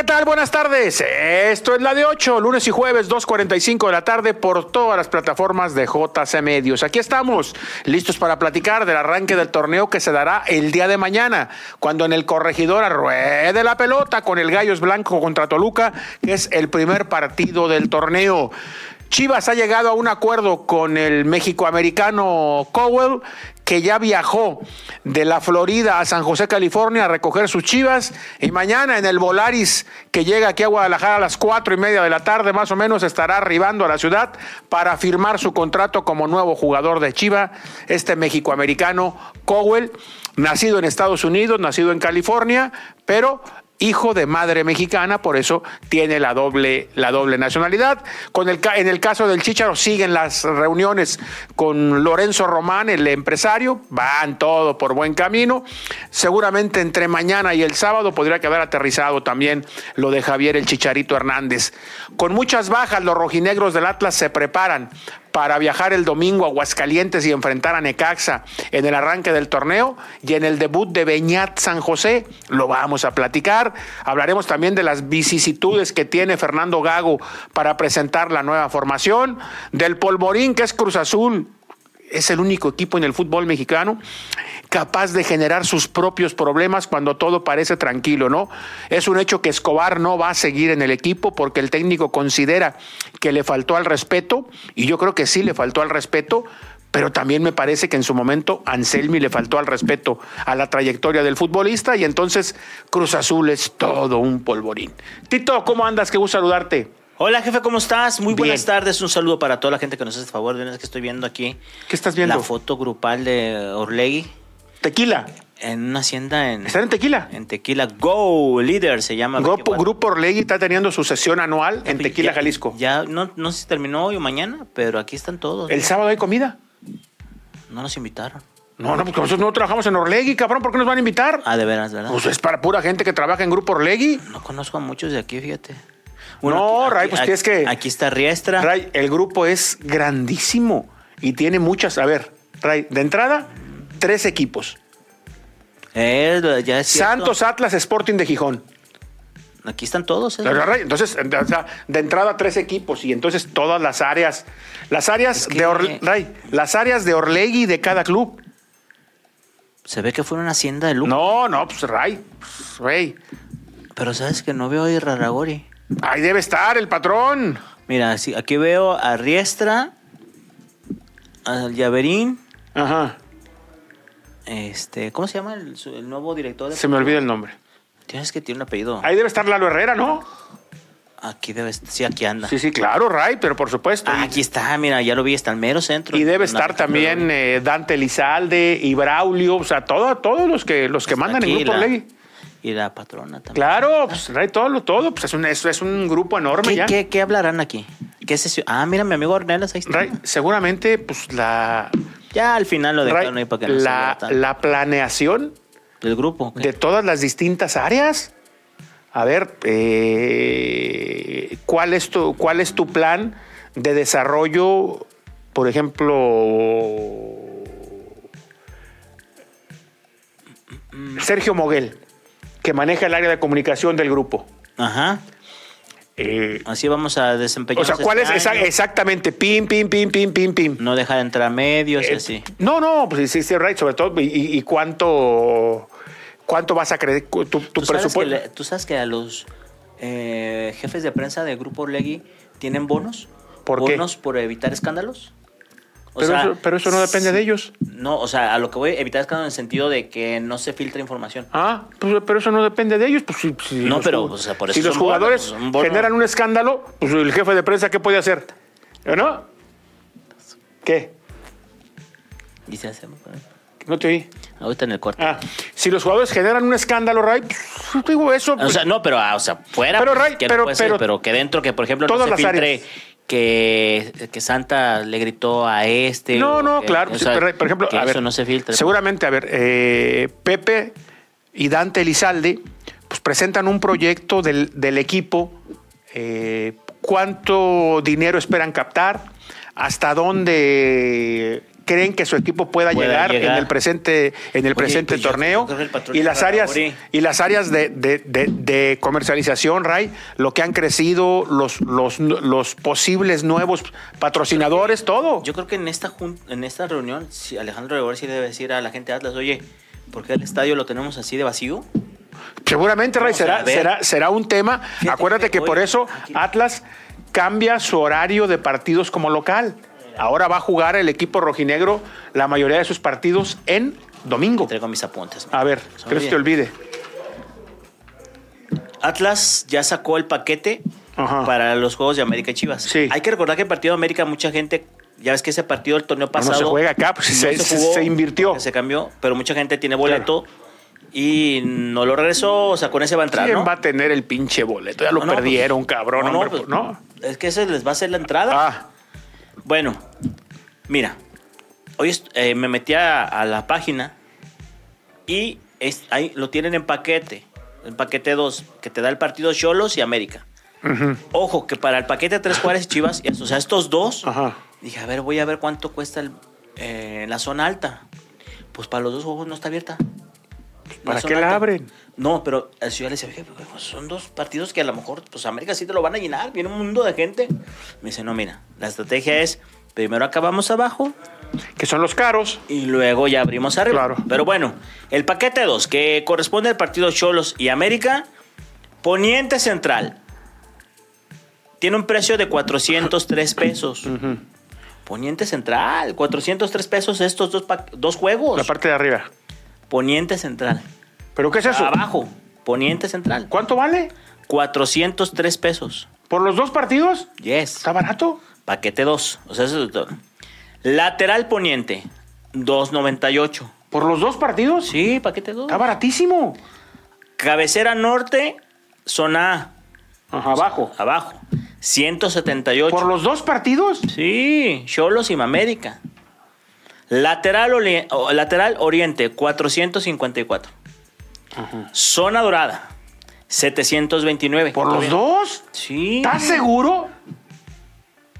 ¿qué tal? Buenas tardes. Esto es la de 8, lunes y jueves, 2.45 de la tarde por todas las plataformas de JC Medios. Aquí estamos, listos para platicar del arranque del torneo que se dará el día de mañana, cuando en el corregidor arruede la pelota con el Gallos Blanco contra Toluca, que es el primer partido del torneo. Chivas ha llegado a un acuerdo con el México-americano Cowell, que ya viajó de la Florida a San José, California, a recoger sus chivas. Y mañana en el Volaris, que llega aquí a Guadalajara a las cuatro y media de la tarde, más o menos, estará arribando a la ciudad para firmar su contrato como nuevo jugador de Chiva, este México-americano Cowell, nacido en Estados Unidos, nacido en California, pero hijo de madre mexicana, por eso tiene la doble, la doble nacionalidad. Con el, en el caso del Chicharo siguen las reuniones con Lorenzo Román, el empresario, van todo por buen camino. Seguramente entre mañana y el sábado podría quedar aterrizado también lo de Javier el Chicharito Hernández. Con muchas bajas, los rojinegros del Atlas se preparan para viajar el domingo a Aguascalientes y enfrentar a Necaxa en el arranque del torneo y en el debut de Beñat San José. Lo vamos a platicar. Hablaremos también de las vicisitudes que tiene Fernando Gago para presentar la nueva formación, del Polvorín que es Cruz Azul. Es el único equipo en el fútbol mexicano capaz de generar sus propios problemas cuando todo parece tranquilo, ¿no? Es un hecho que Escobar no va a seguir en el equipo porque el técnico considera que le faltó al respeto, y yo creo que sí le faltó al respeto, pero también me parece que en su momento Anselmi le faltó al respeto a la trayectoria del futbolista y entonces Cruz Azul es todo un polvorín. Tito, ¿cómo andas? Qué gusto saludarte. Hola jefe, ¿cómo estás? Muy buenas tardes. Un saludo para toda la gente que nos hace el favor. De que estoy viendo aquí. ¿Qué estás viendo? La foto grupal de Orlegui. Tequila. En una hacienda en. ¿Están en Tequila? En Tequila Go Leader se llama. Grupo, Grupo Orlegui está teniendo su sesión anual en Tequila, Jalisco. Ya no, no sé si terminó hoy o mañana, pero aquí están todos. ¿El sábado hay comida? No nos invitaron. No, no, porque nosotros no trabajamos en Orlegui, cabrón. ¿Por qué nos van a invitar? Ah, de veras, ¿verdad? Pues es para pura gente que trabaja en Grupo Orlegui. No conozco a muchos de aquí, fíjate. No, Ray, pues es que. Aquí está Riestra. Ray, el grupo es grandísimo y tiene muchas. A ver, Ray, de entrada, tres equipos. Eh, Santos Atlas Sporting de Gijón. Aquí están todos. ¿eh? Entonces, de entrada tres equipos y entonces todas las áreas, las áreas de las áreas de Orlegui de cada club. Se ve que fue una hacienda de lujo. No, no, pues Ray, pues, Pero sabes que no veo ahí Raragori. Ahí debe estar el patrón. Mira, aquí veo a Riestra, al Llaverín. Ajá. Este, ¿cómo se llama el, nuevo director? De se me olvida el nombre. Tienes que tiene un apellido. Ahí debe estar Lalo Herrera, ¿no? Aquí debe estar, sí, aquí anda. Sí, sí, claro, Ray, pero por supuesto. Ah, aquí está, mira, ya lo vi, está el mero centro. Y debe estar también eh, Dante Lizalde y Braulio, o sea, todo, todos los que, los que mandan en Grupo Ley. Y la patrona también. Claro, pues Ray, todo, todo, pues es un, es, un grupo enorme ¿Qué, ya. ¿qué, ¿Qué, hablarán aquí? ¿Qué sesión? Ah, mira, mi amigo Ornelas ahí está. Ray, seguramente, pues la ya al final lo dejaron ahí para que no la, la planeación del grupo. De todas las distintas áreas. A ver, eh, ¿cuál, es tu, ¿cuál es tu plan de desarrollo, por ejemplo, Sergio Moguel, que maneja el área de comunicación del grupo? Ajá. Eh, Así vamos a desempeñar. O sea, ¿cuál es exactamente? Pim, pim, pim, pim, pim, pim. No dejar de entrar medios y eh, así. No, no, pues sí, sí, right, sobre todo. ¿Y, cuánto, cuánto vas a creer tu, presupuesto? ¿Tú sabes que a los eh, jefes de prensa del Grupo Orlegui tienen bonos? ¿Por bonos por evitar escándalos. Pero, eso, no depende de ellos. No, o sea, a lo que voy a evitar escándalo en el sentido de que no se filtre información. Ah, pues, pero eso no depende de ellos. Pues, si, no, pero o sea, por eso si los jugadores generan un escándalo, pues el jefe de prensa, ¿qué puede hacer? ¿No? ¿Qué? Dice hacemos. No te oí. Ahorita en el cuarto. Ah, si los jugadores generan un escándalo, Ray, pues, digo eso. o sea, no, pero, ah, o sea, fuera. Pero, Ray, pero, pero, que dentro, que por ejemplo no se filtre que, que, Santa le gritó a este. No, no, claro. por ejemplo, a ver, no se filtra. Seguramente, a ver, eh, Pepe y Dante Elizalde pues presentan un proyecto del, del equipo, eh, cuánto dinero esperan captar, hasta dónde creen que su equipo pueda, llegar, en el presente, en el presente pues torneo. Y las áreas, y las áreas de, de, comercialización, Ray, lo que han crecido, los, los, los posibles nuevos patrocinadores, todo. Yo creo que en esta en esta reunión, si Alejandro Gregorio sí debe decir a la gente de Atlas, oye, ¿por qué el estadio lo tenemos así de vacío? Seguramente, Ray, será, será, será un tema. Acuérdate que por eso Atlas cambia su horario de partidos como local. Ahora va a jugar el equipo rojinegro la mayoría de sus partidos en domingo. Traigo mis apuntes. A ver, que no se te olvide. Atlas ya sacó el paquete para los Juegos de América y Chivas. Sí. Hay que recordar que el partido de América, mucha gente ya ves que ese partido del torneo pasado. No, se juega acá, pues se, invirtió. Se cambió, pero mucha gente tiene boleto y no lo regresó, o sea, con ese va a entrar, ¿Quién va a tener el pinche boleto? Ya lo pues, perdieron, cabrón, no, pues, no, Es que ese les va a hacer la entrada. Ah. Bueno, mira, hoy eh, me metí a, la página y ahí lo tienen en paquete, en paquete 2, que te da el partido Cholos y América. Ojo, que para el paquete 3 Juárez y Chivas, o sea, estos dos, dije, a ver, voy a ver cuánto cuesta eh, la zona alta. Pues para los dos juegos no está abierta. ¿Para qué la abren? No, pero yo le decía, son dos partidos que a lo mejor, pues América sí te lo van a llenar, viene un mundo de gente. Me dice, no, mira, la estrategia es, primero acabamos abajo. Que son los caros. Y luego ya abrimos arriba. Claro. Pero bueno, el paquete 2, que corresponde al partido Cholos y América, Poniente Central. Tiene un precio de 403 pesos. Poniente Central, 403 pesos estos dos, dos juegos. La parte de arriba. Poniente Central. ¿Pero qué es eso? Abajo, Poniente Central. ¿Cuánto vale? 403 pesos. ¿Por los dos partidos? Yes. ¿Está barato? Paquete 2. O sea, eso es todo. Lateral Poniente, 298. ¿Por los dos partidos? Sí, paquete 2. Está baratísimo. Cabecera Norte, zona A. Ajá, abajo. Abajo. 178. ¿Por los dos partidos? Sí, Cholos y Mamérica. Lateral, lateral Oriente, 454. Zona Dorada, 729. ¿Por los dos? Sí. ¿Estás seguro?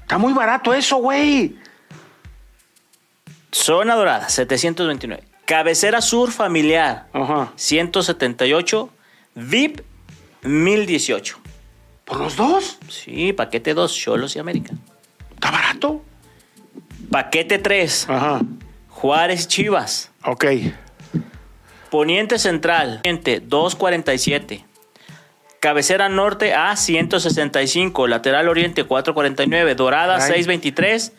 Está muy barato eso, güey. Zona Dorada, 729. Cabecera Sur Familiar, 178. VIP, 1018. ¿Por los dos? Sí, paquete 2, Cholos y América. ¿Está barato? Paquete 3. Ajá. Juárez Chivas. Ok. Poniente Central, 247. Cabecera Norte A 165, Lateral Oriente 449, Dorada 623,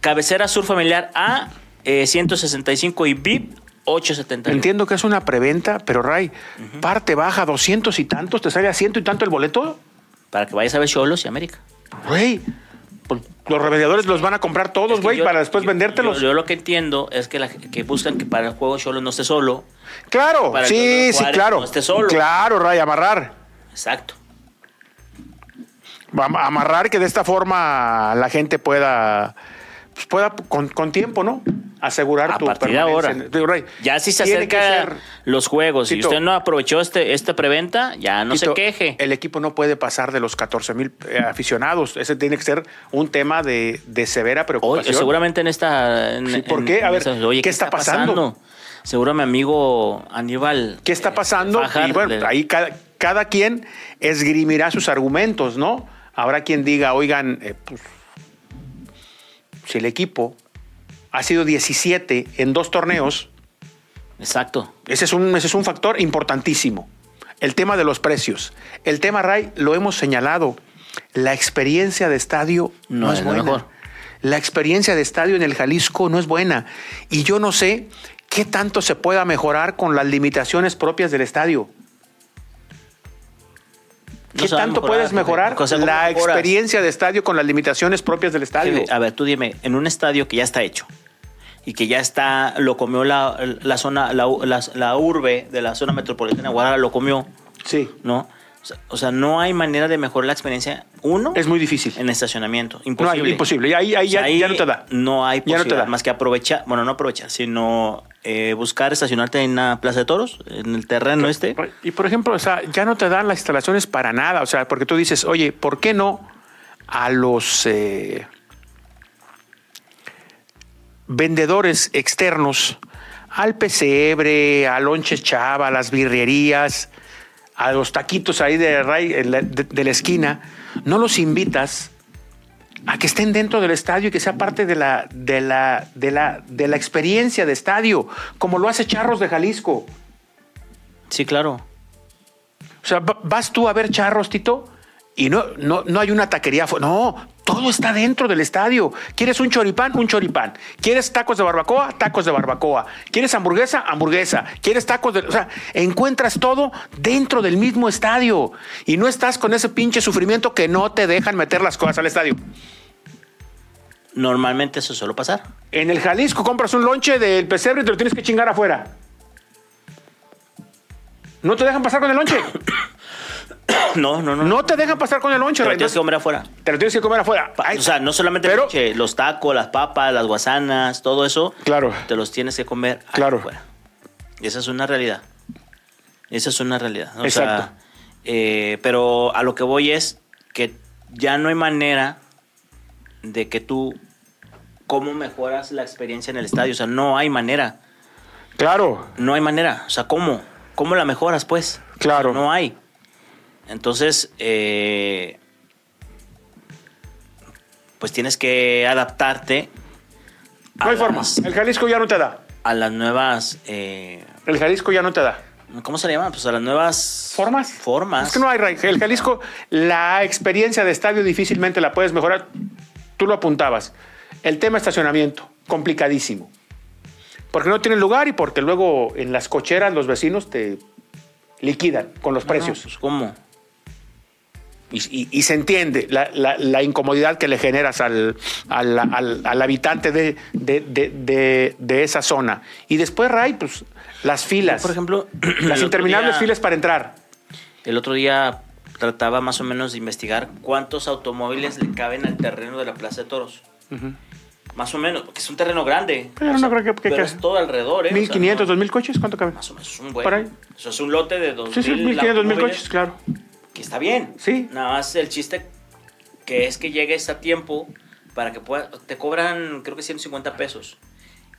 Cabecera Sur Familiar A 165 eh, y VIP 870. Entiendo que es una preventa, pero Ray, parte baja 200 y tantos, ¿te sale a ciento y tanto el boleto? Para que vayas a ver Cholos y América. Ray, los remediadores los van a comprar todos, güey, para después vendértelos. Yo, lo que entiendo es que, la, que buscan que para el juego solo no esté solo. Claro, sí, sí, claro. No esté solo. Claro, Ray, amarrar. Exacto. Amarrar que de esta forma la gente pueda, pues pueda con tiempo, ¿no? asegurar a partir de ahora. ya si se acercan los juegos y usted no aprovechó este, esta preventa, ya no se queje. El equipo no puede pasar de los 14 mil eh, aficionados. Ese tiene que ser un tema de, severa preocupación. seguramente en esta... ¿Por qué? A ver, ¿qué, está, pasando? Seguro mi amigo Aníbal. ¿Qué está pasando? y bueno, ahí cada, cada, quien esgrimirá sus argumentos, ¿no? Habrá quien diga, oigan, eh, pues, si el equipo ha sido 17 en dos torneos. Exacto. Ese es un, ese es un factor importantísimo. El tema de los precios. El tema, Ray, lo hemos señalado. La experiencia de estadio no, es buena. La experiencia de estadio en el Jalisco no es buena. Y yo no sé qué tanto se pueda mejorar con las limitaciones propias del estadio. ¿Qué tanto puedes mejorar la experiencia de estadio con las limitaciones propias del estadio? a ver, tú dime, en un estadio que ya está hecho y que ya está, lo comió la, zona, la, urbe de la zona metropolitana de Guadalajara, lo comió. Sí. ¿No? O sea, no hay manera de mejorar la experiencia. Uno. Es muy difícil. En estacionamiento. Imposible. No hay, imposible. Ahí, ahí, ya, no te da. No hay posibilidad más que aprovechar, bueno, no aprovechar, sino eh, buscar estacionarte en una plaza de toros, en el terreno este. Y por ejemplo, o sea, ya no te dan las instalaciones para nada. O sea, porque tú dices, oye, ¿por qué no a los. Eh, vendedores externos al pesebre, a Lonches Chava, a las birrerías, a los taquitos ahí de, de, la esquina, no los invitas a que estén dentro del estadio y que sea parte de la, de la, de la, de la experiencia de estadio, como lo hace Charros de Jalisco. Sí, claro. O sea, vas tú a ver Charros, Tito, y no, no, no hay una taquería. No, todo está dentro del estadio. ¿Quieres un choripán? Un choripán. ¿Quieres tacos de barbacoa? Tacos de barbacoa. ¿Quieres hamburguesa? Hamburguesa. ¿Quieres tacos de.? O sea, encuentras todo dentro del mismo estadio. Y no estás con ese pinche sufrimiento que no te dejan meter las cosas al estadio. Normalmente eso suele pasar. En el Jalisco compras un lonche del pesebre y te lo tienes que chingar afuera. No te dejan pasar con el lonche. No, no, no. No te dejan pasar con el lonche, Te lo tienes que comer afuera. Te lo tienes que comer afuera. o sea, no solamente el lonche, los tacos, las papas, las guasanas, todo eso. Claro. Te los tienes que comer claro. afuera. Y esa es una realidad. Esa es una realidad. Exacto. Eh, pero a lo que voy es que ya no hay manera de que tú cómo mejoras la experiencia en el estadio. O sea, no hay manera. Claro. No hay manera. O sea, ¿cómo? ¿Cómo la mejoras, pues? Claro. no hay. Entonces, eh, pues tienes que adaptarte. No hay forma. El Jalisco ya no te da. A las nuevas. Eh, el Jalisco ya no te da. ¿Cómo se le llama? Pues a las nuevas. ¿Formas? Formas. Es que no hay. El Jalisco, la experiencia de estadio difícilmente la puedes mejorar. Tú lo apuntabas. El tema estacionamiento, complicadísimo. Porque no tienen lugar y porque luego en las cocheras los vecinos te liquidan con los precios. pues ¿Cómo? Y, se entiende la, incomodidad que le generas al, al, habitante de, de, esa zona. Y después, Ray, pues las filas. por ejemplo, las interminables filas para entrar. El otro día trataba más o menos de investigar cuántos automóviles le caben al terreno de la Plaza de Toros. Más o menos, porque es un terreno grande. Pero no creo que, pero es todo alrededor, ¿eh? ¿1.500, 2.000 coches? ¿Cuánto cabe? Más o menos, es un buen. ahí. Eso es un lote de 2.000 Sí, sí, 1.500, 2.000 coches, claro que está bien. Sí. Nada más el chiste que es que llegues a tiempo para que puedas, te cobran creo que 150 pesos.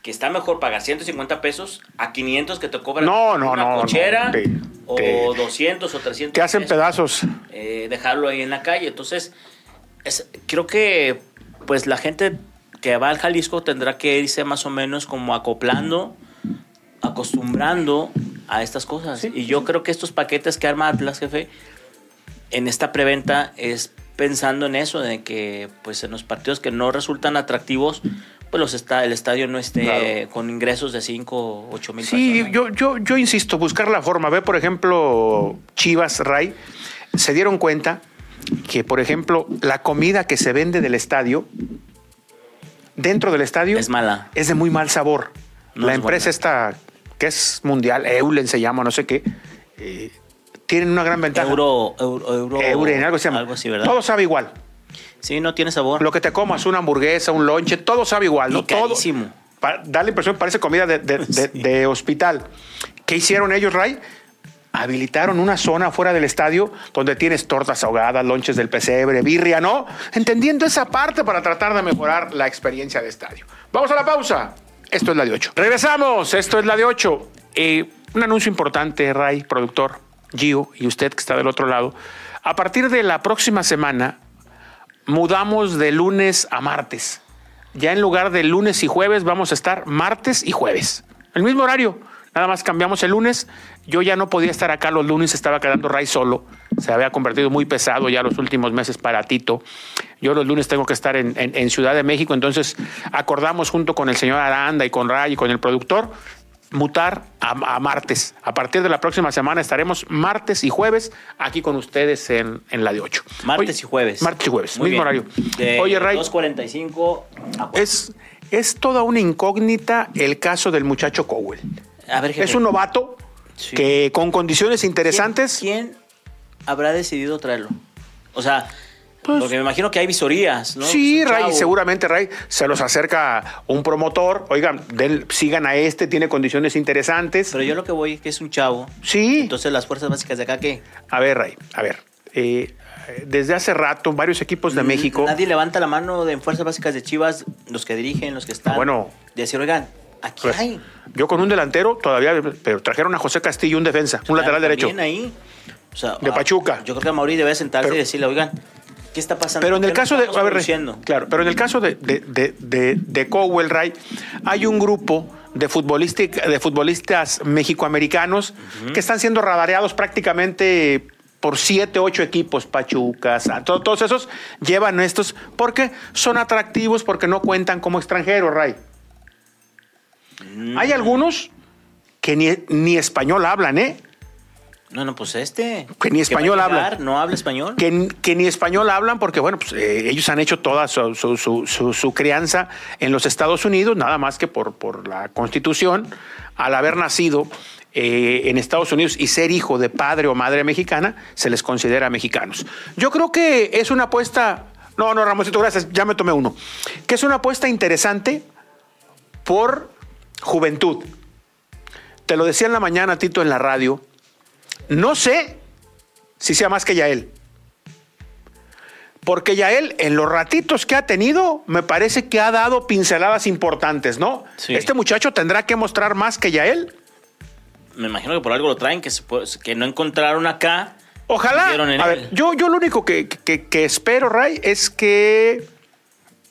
Que está mejor pagar 150 pesos a 500 que te cobran no, no, una no, cochera o 200 o 300 Te hacen pedazos. Eh, dejarlo ahí en la calle. Entonces, es, creo que pues la gente que va al Jalisco tendrá que irse más o menos como acoplando, acostumbrando a estas cosas. y yo creo que estos paquetes que arma Atlas, jefe, en esta preventa es pensando en eso, de que pues en los partidos que no resultan atractivos, pues los está, el estadio no esté con ingresos de 5 o 8 mil Sí, yo, yo, yo insisto, buscar la forma. Ve, por ejemplo, Chivas Ray, se dieron cuenta que, por ejemplo, la comida que se vende del estadio, dentro del estadio, es mala. Es de muy mal sabor. la empresa esta, que es mundial, Eulen se llama, no sé qué, eh, tienen una gran ventaja. Euro, euro, Euren, algo se llama. Algo así, ¿verdad? Todo sabe igual. Sí, no tiene sabor. Lo que te comas, una hamburguesa, un lonche, todo sabe igual, ¿no? Y carísimo. Todo, da la impresión, parece comida de, de, hospital. ¿Qué hicieron ellos, Ray? habilitaron una zona fuera del estadio donde tienes tortas ahogadas, lonches del pesebre, birria, ¿no? Entendiendo esa parte para tratar de mejorar la experiencia de estadio. Vamos a la pausa. Esto es la de 8. Regresamos. Esto es la de 8. Eh, un anuncio importante, Ray, productor. Gio y usted que está del otro lado, a partir de la próxima semana mudamos de lunes a martes. Ya en lugar de lunes y jueves vamos a estar martes y jueves. El mismo horario. Nada más cambiamos el lunes. Yo ya no podía estar acá los lunes, estaba quedando Ray solo. Se había convertido muy pesado ya los últimos meses para Tito. Yo los lunes tengo que estar en, en Ciudad de México, entonces acordamos junto con el señor Aranda y con Ray y con el productor mutar a, martes. A partir de la próxima semana estaremos martes y jueves aquí con ustedes en, la de 8. Martes y jueves. Martes y jueves, mismo horario. Oye, Ray. 2.45 es, es toda una incógnita el caso del muchacho Cowell. A ver, Es un novato que con condiciones interesantes. ¿Quién habrá decidido traerlo? O sea, pues, Porque me imagino que hay visorías, ¿no? Sí, Ray, seguramente Ray se los acerca un promotor, oigan, sigan a este, tiene condiciones interesantes. Pero yo lo que voy es que es un chavo. Sí. Entonces las fuerzas básicas de acá, ¿qué? A ver, Ray, a ver. eh, desde hace rato varios equipos de México. Nadie levanta la mano de en fuerzas básicas de Chivas, los que dirigen, los que están. Bueno. De decir, oigan, aquí Pues, hay. Yo con un delantero todavía, pero trajeron a José Castillo, un defensa, un lateral derecho. ahí. O sea, De ah, Pachuca. Yo creo que a Mauri debe sentarse Pero- y decirle, oigan, ¿qué está pasando? Pero en ¿Por el caso de, a ver, claro, pero en el caso de, de, de, de, Cowell, Ray, hay un grupo de, de futbolistas mexicoamericanos que están siendo radareados prácticamente por siete, ocho equipos, Pachuca, Sa- to- todos esos llevan estos porque son atractivos, porque no cuentan como extranjeros, Ray. Mm. Hay algunos que ni, ni español hablan, ¿eh? No, no, pues este. Que ni español habla. llegar, No habla español. que, que ni español hablan porque, bueno, pues eh, ellos han hecho toda su, su- su- su- su crianza en los Estados Unidos, nada más que por, por la constitución, al haber nacido eh, en Estados Unidos y ser hijo de padre o madre mexicana, se les considera mexicanos. Yo creo que es una apuesta, no, no, Ramosito, gracias, ya me tomé uno, que es una apuesta interesante por juventud. Te lo decía en la mañana, Tito, en la radio. No sé si sea más que Yael. Porque Yael, en los ratitos que ha tenido, me parece que ha dado pinceladas importantes, ¿no? Sí. Este muchacho tendrá que mostrar más que Yael. Me imagino que por algo lo traen, que, se puede- que no encontraron acá. Ojalá. A ver, yo, yo lo único que, que- que espero, Ray, es que.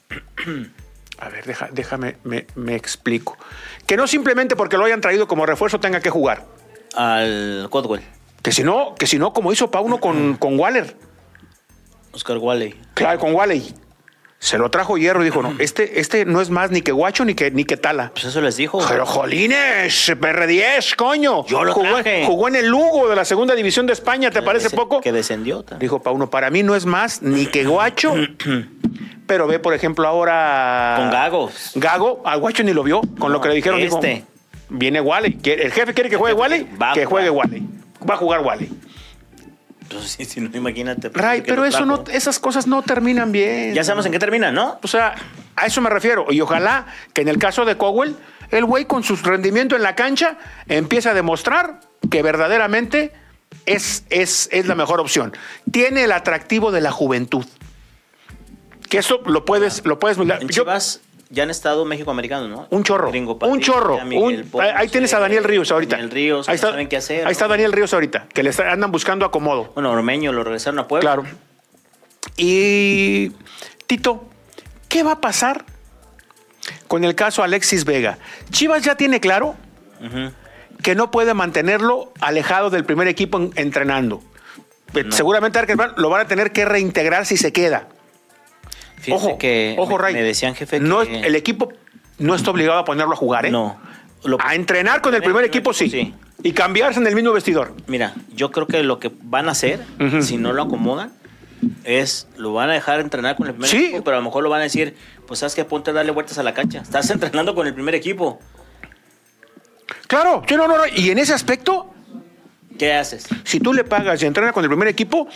A ver, deja- déjame, me, me explico. Que no simplemente porque lo hayan traído como refuerzo tenga que jugar. Al Codwell, Que si no, que si no como hizo Pauno con, con Waller. Oscar Wally. Claro, con Wally. Se lo trajo hierro y dijo, no, este, este no es más ni que guacho ni que, ni que tala. Pues eso les dijo. Pero jolines, PR10, coño. Yo lo jugó, traje. jugó en el Lugo de la segunda división de España, ¿te parece Dese- poco? Que descendió. ta. Dijo Pauno, para mí no es más ni que guacho. pero ve, por ejemplo, ahora. Con Gago. Gago, al guacho ni lo vio. Con lo que le dijeron, este. dijo. Viene Wally. ¿Quiere- ¿El jefe quiere que juegue Wally? Que juegue Wally. Va a jugar Wally. Entonces, sí, sí, no, imagínate. pues, Ray, que pero eso no, esas cosas no terminan bien. Ya sabemos en qué termina, ¿no? O sea, a eso me refiero. Y ojalá que en el caso de Cowell, el güey con su rendimiento en la cancha empiece a demostrar que verdaderamente es, es, es la mejor opción. Tiene el atractivo de la juventud. Que eso lo puedes, lo puedes mirar. En Chivas ya han estado México-americanos, ¿no? un chorro, un chorro. Miguel un- Ponce, ahí tienes a Daniel Ríos ahorita. Daniel Ríos, ahí que no está, saben qué hacer. Ahí está ¿no? Daniel Ríos ahorita, que le está- andan buscando acomodo. Bueno, Ormeño lo regresaron a Puebla. Claro. Y Tito, ¿qué va a pasar con el caso Alexis Vega? Chivas ya tiene claro que no puede mantenerlo alejado del primer equipo en- entrenando. Eh, Seguramente lo van a tener que reintegrar si se queda. Fíjate ojo, que ojo, me, Ray. me decían, jefe, que... No, el equipo no está obligado a ponerlo a jugar, ¿eh? No. Lo- A entrenar con el primer equipo, sí. Y cambiarse en el mismo vestidor. Mira, yo creo que lo que van a hacer, si no lo acomodan, es lo van a dejar entrenar con el primer Sí. equipo, pero a lo mejor lo van a decir, pues sabes que ponte a darle vueltas a la cancha. Estás entrenando con el primer equipo. Claro, sí, no, no, no. Y en ese aspecto, ¿Qué haces? si tú le pagas y entrena con el primer equipo,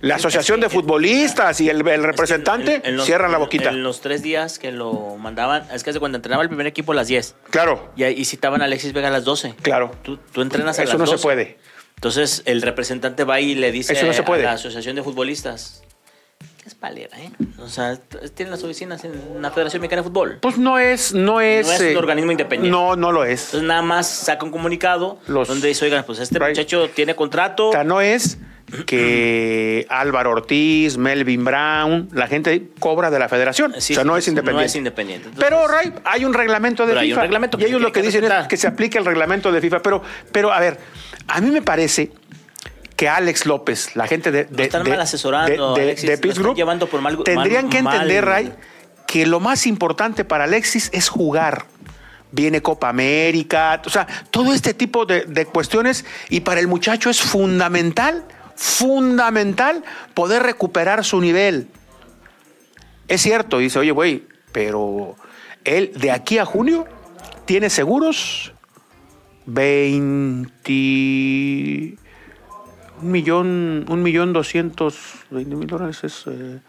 la asociación de futbolistas y el, el representante En- en los- cierran la boquita. En, los tres días que lo mandaban, es que hace cuando entrenaba el primer equipo a las 10 Claro, y, y citaban a Alexis Vega a las 12. claro. Tú, tú entrenas a Eso las no se 12. puede. Entonces el representante va y le dice Eso no se puede. a la asociación de futbolistas. ¿Qué es palera, eh? O sea, tienen las oficinas en la Federación Mexicana de Fútbol. Pues no es, no es. No es un eh, organismo independiente. No, no lo es. Entonces nada más saca un comunicado Los- donde dice, oigan, pues este Right. muchacho tiene contrato. O sea, no es que Álvaro Ortiz, Melvin Brown, la gente cobra de la federación. Sí, o sea, no es independiente. No es independiente. Entonces, Pero, Ray, hay un reglamento de FIFA. reglamento y ellos lo que dicen es que se aplique el reglamento de FIFA. Pero, pero, a ver, a mí me parece que Alex López, la gente de, de, están de- mal asesorando, de, Alexis, de Group, llevando por mal- tendrían mal- que entender, mal- Ray, que lo más importante para Alexis es jugar. Viene Copa América, o sea, todo este tipo de, de cuestiones y para el muchacho es fundamental, fundamental poder recuperar su nivel. Es cierto, dice, oye, güey, pero él de aquí a junio tiene seguros 20 un millón, un millón doscientos veinte mil dólares es eh,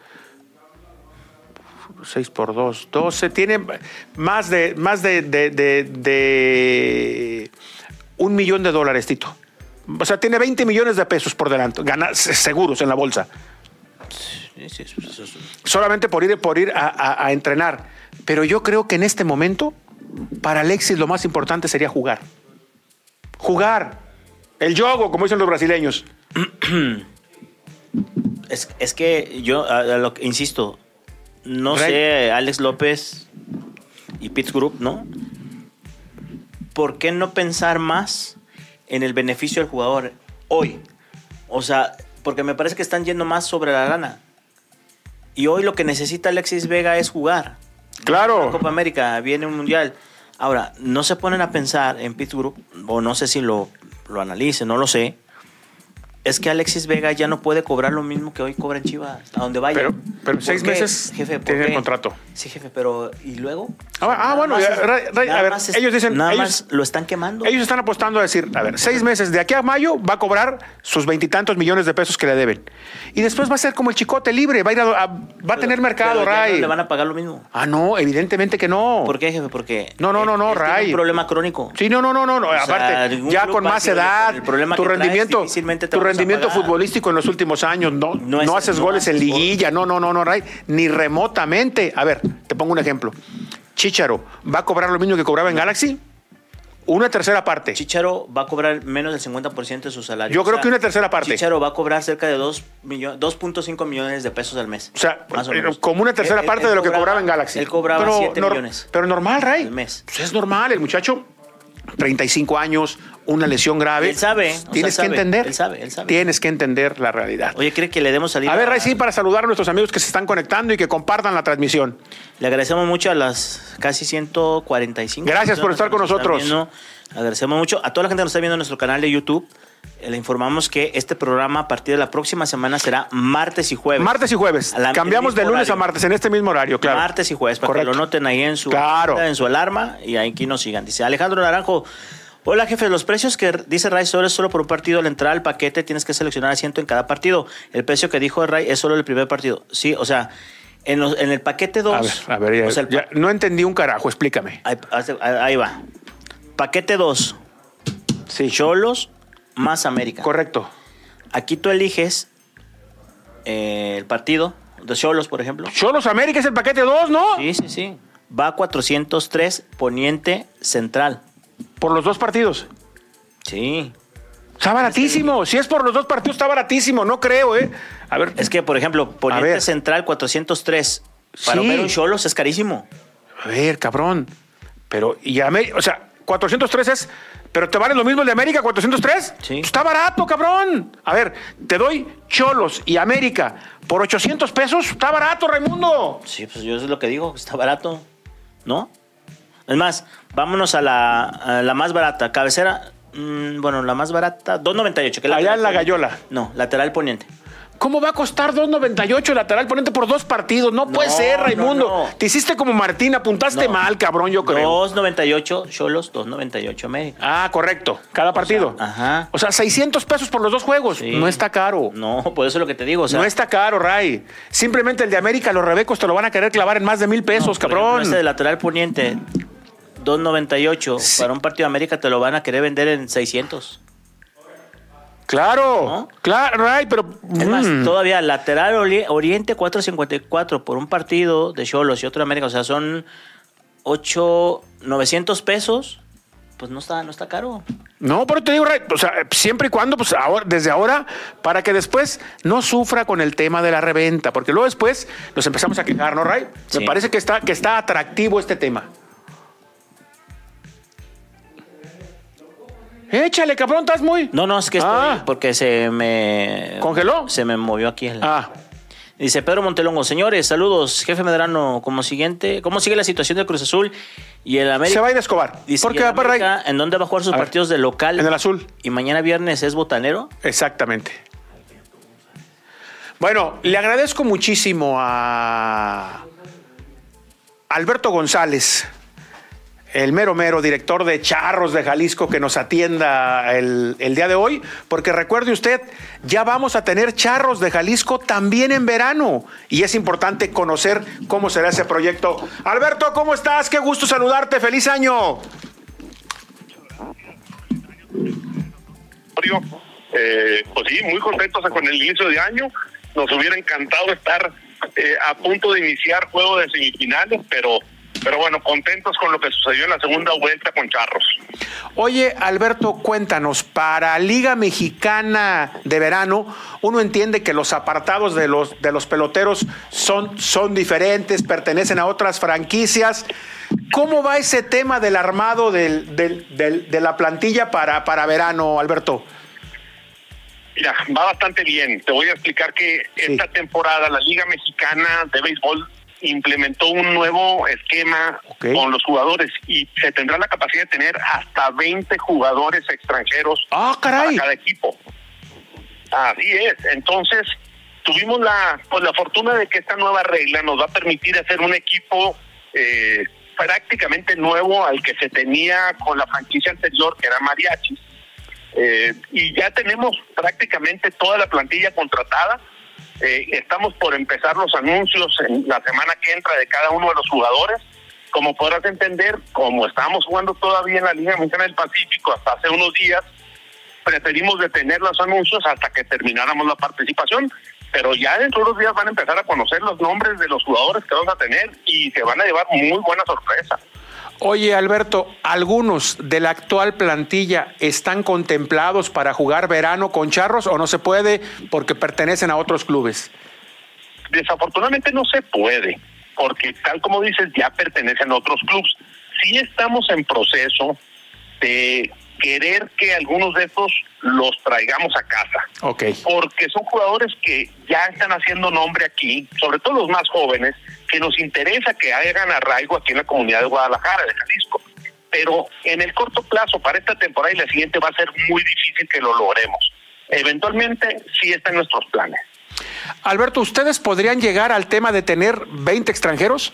6 por 2, 12, tiene más de, más de, de, de- de un millón de dólares, Tito. O sea, tiene 20 millones de pesos por delante, gana, seguros en la bolsa. Solamente por ir, por ir a, a- a entrenar. Pero yo creo que en este momento, para Alexis lo más importante sería jugar. Jugar. El yogo, como dicen los brasileños. Es, es que yo, a- lo que- insisto, no sé, Alex López y Pitts Group, ¿no? ¿Por qué no pensar más en el beneficio del jugador hoy? O sea, porque me parece que están yendo más sobre la lana. Y hoy lo que necesita Alexis Vega es jugar. Claro. Copa América, viene un mundial. Ahora, no se ponen a pensar en Pittsburgh, o no sé si lo, lo analicen, no lo sé. Es que Alexis Vega ya no puede cobrar lo mismo que hoy cobra en Chivas, a donde vaya. Pero- pero ¿Por seis qué? meses jefe, ¿por tiene el contrato. Sí, jefe, pero ¿y luego? Ah, ah, bueno, es- a ver, es- ellos dicen- Nada ellos- más lo están quemando. Ellos están apostando a decir, a ver, seis meses, de aquí a mayo va a cobrar sus veintitantos millones de pesos que le deben. Y después va a ser como el chicote libre, va a, ir a- a- va a tener mercado, Ray. no le van a pagar lo mismo. Ah, no, evidentemente que no. ¿Por qué, jefe? Porque. No, no, no, no, Ray. un problema crónico. Sí, no, no, no, no, sea, aparte, ya con más decir, "Oye, edad, el problema tu que traes, rendimiento, difícilmente te rendimiento pagar". futbolístico en los últimos años no, no, No es- haces goles en liguilla, no, no, no, no, Ray, ni remotamente. A ver, te pongo un ejemplo. Chicharo, ¿va a cobrar lo mismo que cobraba en Galaxy? Una tercera parte. Chicharo va a cobrar menos del 50% de su salario. Yo creo que una tercera parte. Chicharo va a cobrar cerca de 2 millo- 2.5 millones de pesos al mes. O sea, Más o menos. como una tercera Él- parte él de lo que cobraba- en Galaxy. Él cobraba pero, 7 nor- millones. Pero normal, Ray. al mes. Pues es normal, el muchacho, 35 años, una lesión grave. Él sabe, sea, Tienes que sabe, entender. él sabe, él sabe. Tienes que entender la realidad. Oye, ¿cree que le demos salida? A ver, Ray, sí, para saludar a nuestros amigos que se están conectando y que compartan la transmisión. Le agradecemos mucho a las casi 145. Gracias por estar con nosotros. Agradecemos mucho a toda la gente que nos está viendo en nuestro canal de YouTube. Le informamos que este programa a partir de la próxima semana será martes y jueves. Martes y jueves. La- Cambiamos de lunes a martes en este mismo horario, claro. Martes y jueves, para Correcto. que lo noten ahí en su, Claro. en su alarma y aquí nos sigan. Dice Alejandro Naranjo. Hola jefe, los precios que dice Ray solo es solo por un partido. Al entrar al paquete tienes que seleccionar asiento en cada partido. El precio que dijo Ray es solo el primer partido. Sí, o sea, en, los- en el paquete 2. A ver, a ver, ya- o sea, el pa- ya no entendí un carajo, explícame. ahí, ahí va. Paquete 2. Sí, Cholos más América. correcto. Aquí tú eliges eh, el partido de Cholos, por ejemplo. Cholos América es el paquete 2, ¿no? Sí, sí, sí. Va a 403 Poniente Central. Por los dos partidos. Sí. Está baratísimo. Si es por los dos partidos, está baratísimo. No creo, ¿eh? A ver, Es que, por ejemplo, A Poniente. Central 403. Para Sí. ver un Cholos es carísimo. a ver, cabrón. Pero, y América, o sea, 403 es. ¿Pero te vale lo mismo el de América, 403? Sí. Pues Está barato, cabrón. A ver, te doy Cholos y América por 800 pesos. Está barato, Raimundo. Sí, pues yo es lo que digo, está barato. ¿No? Es más, vámonos a la, a la más barata. Cabecera, mm, bueno, la más barata, 2.98. que Allá lateral en la. Gallola. No, lateral poniente. ¿Cómo va a costar 2.98 lateral ponente por dos partidos? No, puede No, ser, Raimundo. no, no. Te hiciste como Martín, apuntaste mal, cabrón, yo creo. 2.98 Cholos, 2.98 América. Ah, correcto. Cada partido. ajá. O sea, 600 pesos por los dos juegos. Sí. No está caro. No, por eso es lo que te digo. O sea, no está caro, Ray. Simplemente el de América, los rebecos te lo van a querer clavar en más de mil pesos, cabrón. Este de lateral poniente, 2.98. Sí. Para un partido de América te lo van a querer vender en 600. Claro, ¿No? claro, Ray, pero. Es más, mm, todavía lateral ori- Oriente 454 por un partido de Cholos y otro de América. O sea, son 8, 900 pesos. Pues no está, no está caro. No, pero te digo, Ray, o sea, siempre y cuando, pues ahora, desde ahora, para que después no sufra con el tema de la reventa, porque luego después nos empezamos a quejar, ¿no, Ray? Sí. Me parece que está, que está atractivo este tema. Échale, cabrón, estás muy. No, no, es que estoy Ah. porque se me. ¿Congeló? Se me movió aquí. el- Ah, Dice Pedro Montelongo, señores, saludos, jefe Medrano, como siguiente, ¿cómo sigue la situación del Cruz Azul y el América? se va a ir a Escobar. Dice, porque ¿y el va para. América en dónde va a jugar sus A ver, partidos de local? en el azul. Y mañana viernes es botanero. Exactamente. Bueno, le agradezco muchísimo a Alberto González, el mero mero director de Charros de Jalisco, que nos atienda el, el día de hoy, porque recuerde usted, ya vamos a tener Charros de Jalisco también en verano y es importante conocer cómo será ese proyecto. Alberto, ¿cómo estás? Qué gusto saludarte, feliz año. Eh, pues sí, muy contentos con el inicio de año. Nos hubiera encantado estar eh, a punto de iniciar juego de semifinales, pero pero bueno, contentos con lo que sucedió en la segunda vuelta con Charros. Oye, Alberto, cuéntanos, para Liga Mexicana de Verano, uno entiende que los apartados de los, de los peloteros son, son diferentes, pertenecen a otras franquicias. ¿Cómo va ese tema del armado del, de la plantilla para, para verano, Alberto? Mira, va bastante bien. Te voy a explicar que esta temporada la Liga Mexicana de Béisbol implementó un nuevo esquema con los jugadores y se tendrá la capacidad de tener hasta 20 jugadores extranjeros ah, para cada equipo. Así es. Entonces, tuvimos la pues la fortuna de que esta nueva regla nos va a permitir hacer un equipo eh, prácticamente nuevo al que se tenía con la franquicia anterior, que era Mariachi. Eh, y ya tenemos prácticamente toda la plantilla contratada eh, estamos por empezar los anuncios en la semana que entra de cada uno de los jugadores. Como podrás entender, como estábamos jugando todavía en la Liga Mexicana del Pacífico hasta hace unos días, preferimos detener los anuncios hasta que termináramos la participación. Pero ya dentro de unos días van a empezar a conocer los nombres de los jugadores que vamos a tener y se van a llevar muy buena sorpresa. Oye, Alberto, ¿algunos de la actual plantilla están contemplados para jugar verano con Charros o no se puede porque pertenecen a otros clubes? Desafortunadamente no se puede, porque tal como dices, ya pertenecen a otros clubes. Sí estamos en proceso de querer que algunos de estos los traigamos a casa. Porque son jugadores que ya están haciendo nombre aquí, sobre todo los más jóvenes, que nos interesa que hagan arraigo aquí en la comunidad de Guadalajara, de Jalisco. Pero en el corto plazo, para esta temporada y la siguiente, va a ser muy difícil que lo logremos. Eventualmente, sí está en nuestros planes. Alberto, ¿ustedes podrían llegar al tema de tener 20 extranjeros?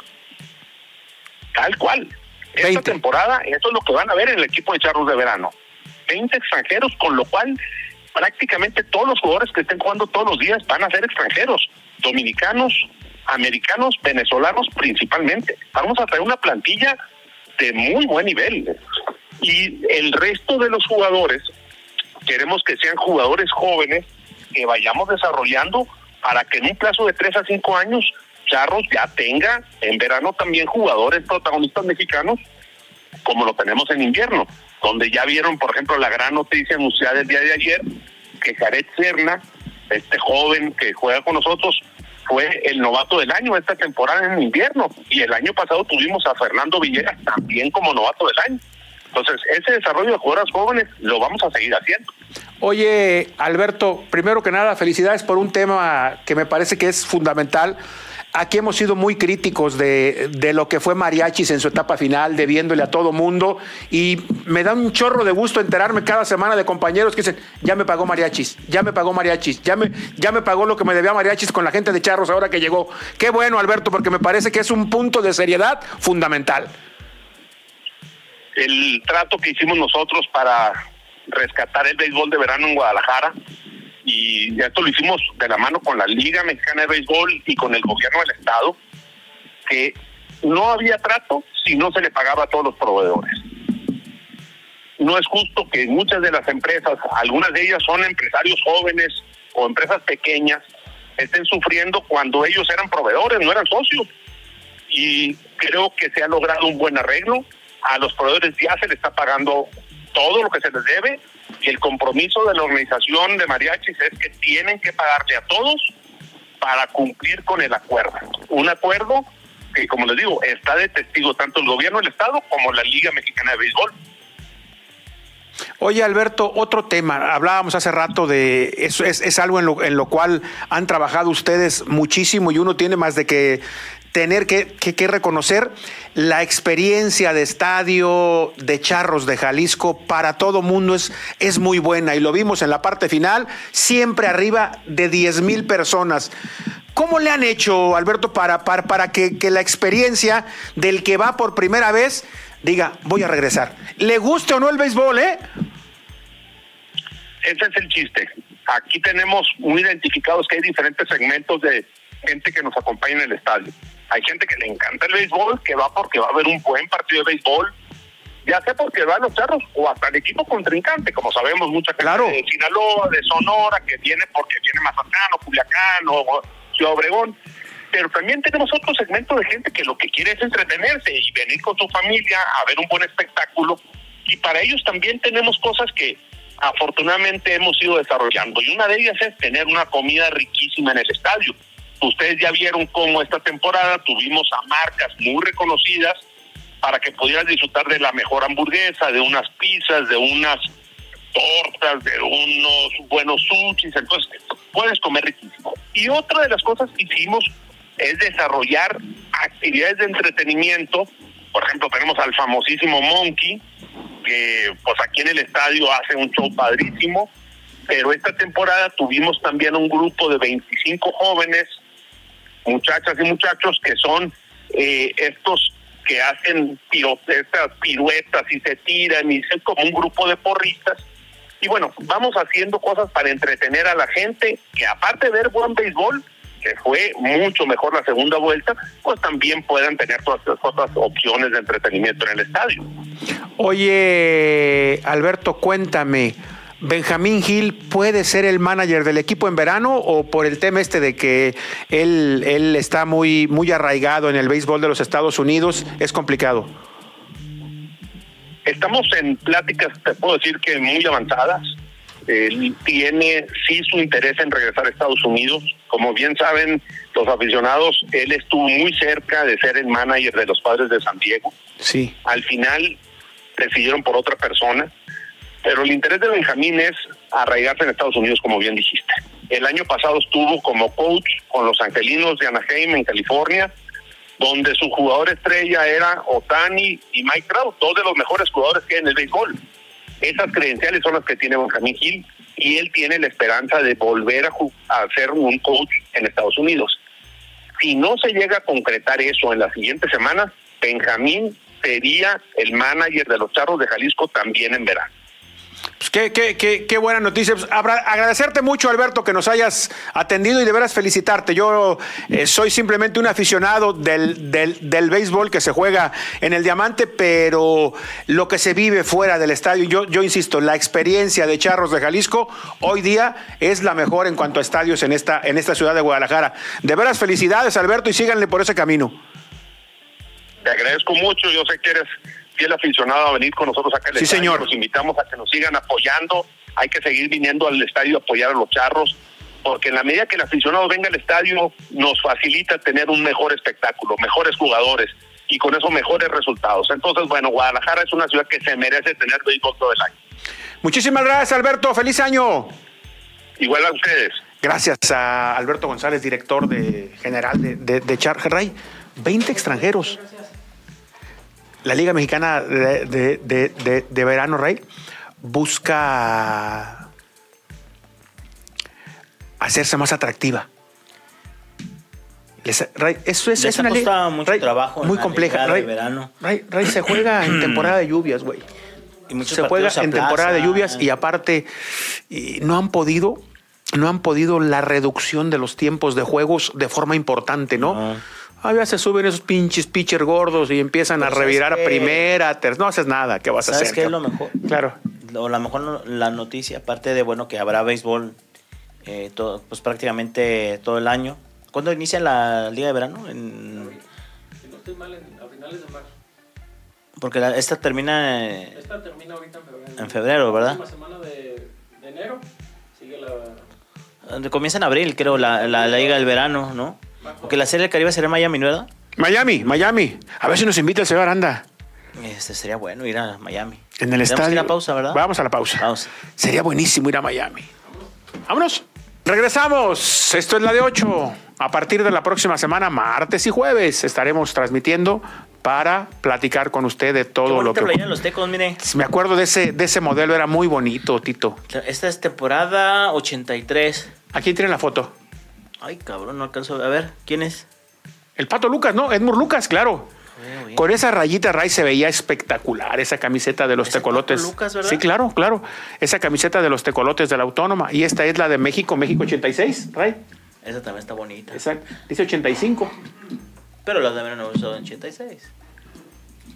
Tal cual. Esta temporada, eso es lo que van a ver en el equipo de Charros de Verano. 20 extranjeros, con lo cual prácticamente todos los jugadores que estén jugando todos los días van a ser extranjeros, dominicanos, americanos, venezolanos principalmente. Vamos a traer una plantilla de muy buen nivel. Y el resto de los jugadores, queremos que sean jugadores jóvenes que vayamos desarrollando para que en un plazo de 3 a 5 años Charros ya tenga en verano también jugadores protagonistas mexicanos como lo tenemos en invierno, donde ya vieron, por ejemplo, la gran noticia anunciada el día de ayer, que Jared Serna, este joven que juega con nosotros, fue el novato del año esta temporada en invierno. Y el año pasado tuvimos a Fernando Villegas también como novato del año. Entonces, ese desarrollo de jugadores jóvenes lo vamos a seguir haciendo. Oye, Alberto, primero que nada, felicidades por un tema que me parece que es fundamental Aquí hemos sido muy críticos de, lo que fue Mariachis en su etapa final, debiéndole a todo mundo. Y me da un chorro de gusto enterarme cada semana de compañeros que dicen, ya me pagó Mariachis, ya me pagó Mariachis, ya me, ya me pagó lo que me debía Mariachis con la gente de Charros ahora que llegó. Qué bueno, Alberto, porque me parece que es un punto de seriedad fundamental. El trato que hicimos nosotros para rescatar el béisbol de verano en Guadalajara y esto lo hicimos de la mano con la Liga Mexicana de Béisbol y con el gobierno del Estado, que no había trato si no se le pagaba a todos los proveedores. No es justo que muchas de las empresas, algunas de ellas son empresarios jóvenes o empresas pequeñas, estén sufriendo cuando ellos eran proveedores, no eran socios. Y creo que se ha logrado un buen arreglo. A los proveedores ya se les está pagando todo lo que se les debe el compromiso de la organización de mariachis es que tienen que pagarle a todos para cumplir con el acuerdo. Un acuerdo que, como les digo, está de testigo tanto el gobierno del Estado como la Liga Mexicana de Béisbol. Oye, Alberto, otro tema. Hablábamos hace rato de eso, es, es algo en lo, en lo cual han trabajado ustedes muchísimo y uno tiene más de que tener que, reconocer la experiencia de estadio de Charros de Jalisco para todo mundo es, es muy buena y lo vimos en la parte final, siempre arriba de 10 mil personas. ¿Cómo le han hecho, Alberto, para, para, para que, que, la experiencia del que va por primera vez diga, voy a regresar? ¿Le guste o no el béisbol, eh? Ese es el chiste. Aquí tenemos muy identificados que hay diferentes segmentos de gente que nos acompaña en el estadio. Hay gente que le encanta el béisbol, que va porque va a haber un buen partido de béisbol ya sea porque van los charros o hasta el equipo contrincante, como sabemos, mucha gente claro. de Sinaloa, de Sonora, que viene porque tiene Mazatlán o Culiacán o Ciudad Obregón. Pero también tenemos otro segmento de gente que lo que quiere es entretenerse y venir con su familia a ver un buen espectáculo. Y para ellos también tenemos cosas que afortunadamente hemos ido desarrollando. Y una de ellas es tener una comida riquísima en el estadio. Ustedes ya vieron cómo esta temporada tuvimos a marcas muy reconocidas para que pudieras disfrutar de la mejor hamburguesa, de unas pizzas, de unas tortas, de unos buenos sushis, entonces puedes comer riquísimo. Y otra de las cosas que hicimos es desarrollar actividades de entretenimiento, por ejemplo tenemos al famosísimo Monkey, que pues aquí en el estadio hace un show padrísimo, pero esta temporada tuvimos también un grupo de 25 jóvenes, muchachas y muchachos que son eh, estos que hacen estas piruetas y se tiran y son como un grupo de porristas. Y bueno, vamos haciendo cosas para entretener a la gente, que aparte de ver buen béisbol, que fue mucho mejor la segunda vuelta, pues también puedan tener todas estas otras opciones de entretenimiento en el estadio. Oye, Alberto, cuéntame, Benjamín Gil puede ser el manager del equipo en verano o por el tema este de que él, él está muy, muy arraigado en el béisbol de los Estados Unidos, es complicado. Estamos en pláticas, te puedo decir que muy avanzadas. Él tiene sí su interés en regresar a Estados Unidos. Como bien saben los aficionados, él estuvo muy cerca de ser el manager de los padres de San Diego. Sí. Al final decidieron por otra persona pero el interés de Benjamín es arraigarse en Estados Unidos, como bien dijiste. El año pasado estuvo como coach con los Angelinos de Anaheim en California, donde su jugador estrella era Otani y Mike Trout, dos de los mejores jugadores que hay en el béisbol. Esas credenciales son las que tiene Benjamín Gil y él tiene la esperanza de volver a, a ser un coach en Estados Unidos. Si no se llega a concretar eso en las siguientes semanas, Benjamín sería el manager de los Charros de Jalisco también en verano. Pues qué, qué, qué, qué, buena noticia. Pues, agradecerte mucho, Alberto, que nos hayas atendido y de veras felicitarte. Yo eh, soy simplemente un aficionado del, del, del, béisbol que se juega en el diamante, pero lo que se vive fuera del estadio, yo, yo insisto, la experiencia de Charros de Jalisco hoy día es la mejor en cuanto a estadios en esta, en esta ciudad de Guadalajara. De veras, felicidades, Alberto, y síganle por ese camino. Te agradezco mucho, yo sé que eres fiel aficionado a venir con nosotros acá al sí, estadio. Señor. Los invitamos a que nos sigan apoyando. Hay que seguir viniendo al estadio a apoyar a los charros, porque en la medida que el aficionado venga al estadio, nos facilita tener un mejor espectáculo, mejores jugadores y con eso mejores resultados. Entonces, bueno, Guadalajara es una ciudad que se merece tener béisbol todo el año. Muchísimas gracias, Alberto. Feliz año. Igual a ustedes. Gracias a Alberto González, director de general de, de, de Chargeray. 20 extranjeros la Liga Mexicana de, de, de, de, Verano, Rey, busca hacerse más atractiva. Les, Ray, eso es, Les es una liga mucho Ray, trabajo muy compleja. Ray, verano. Ray, Ray, se juega en temporada de lluvias, güey. Se juega en temporada de lluvias y aparte y no han podido, no han podido la reducción de los tiempos de juegos de forma importante, ¿no? no. A veces se suben esos pinches pitcher gordos y empiezan a revirar a primera, ter... no haces nada, ¿qué vas a hacer? ¿Sabes qué es lo mejor? Claro. O la mejor la noticia, aparte de bueno que habrá béisbol eh, todo, pues prácticamente todo el año. ¿Cuándo inicia la liga de verano? En... Si no estoy mal, en, a finales de marzo. Porque la, esta termina. Eh, esta termina ahorita en febrero. En febrero, ¿verdad? La última semana de, de enero sigue la. Comienza en abril, creo, la, la, la liga del verano, ¿no? Porque la serie del Caribe sería Miami, ¿no? Miami, Miami. A ver si nos invita el señor Aranda. Este sería bueno ir a Miami. En el estadio. Ir a pausa, ¿verdad? Vamos a la pausa. Sería buenísimo ir a Miami. Vámonos. Regresamos. Esto es la de 8. A partir de la próxima semana, martes y jueves, estaremos transmitiendo para platicar con usted de todo Qué lo que. los tecos, mire. Me acuerdo de ese, de ese modelo, era muy bonito, Tito. Esta es temporada 83. Aquí tiene la foto. Ay, cabrón, no alcanzo a ver. ¿Quién es? El Pato Lucas, ¿no? Edmur Lucas, claro. Bien. Con esa rayita Ray se veía espectacular esa camiseta de los ¿Es tecolotes. Lucas, ¿verdad? sí, claro, claro. Esa camiseta de los tecolotes de la Autónoma. Y esta es la de México, México 86, Ray. Esa también está bonita. Exacto. Dice 85. Pero la de verano usó en 86.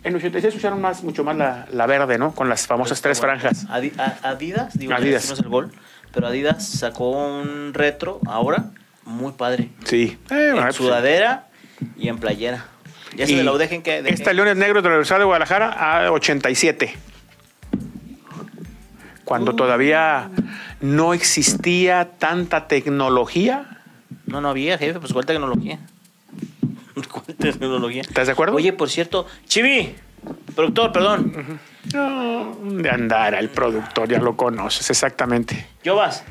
En 86 usaron más, mucho más la, la verde, ¿no? Con las famosas tres franjas. Adidas, digo, Adidas. Adidas. el gol, pero Adidas sacó un retro ahora muy padre. Sí. Eh, en pues, sudadera y en playera. Ya se lo dejen que. dejen- Esta Leones Negros de la Universidad de Guadalajara a 87. Cuando todavía no existía tanta tecnología. No, no había, jefe, pues cuál tecnología. ¿Cuál tecnología? ¿Estás de acuerdo? Oye, por cierto, Chivi, productor, perdón. No, de andar al productor, ya lo conoces, exactamente. Yo vas.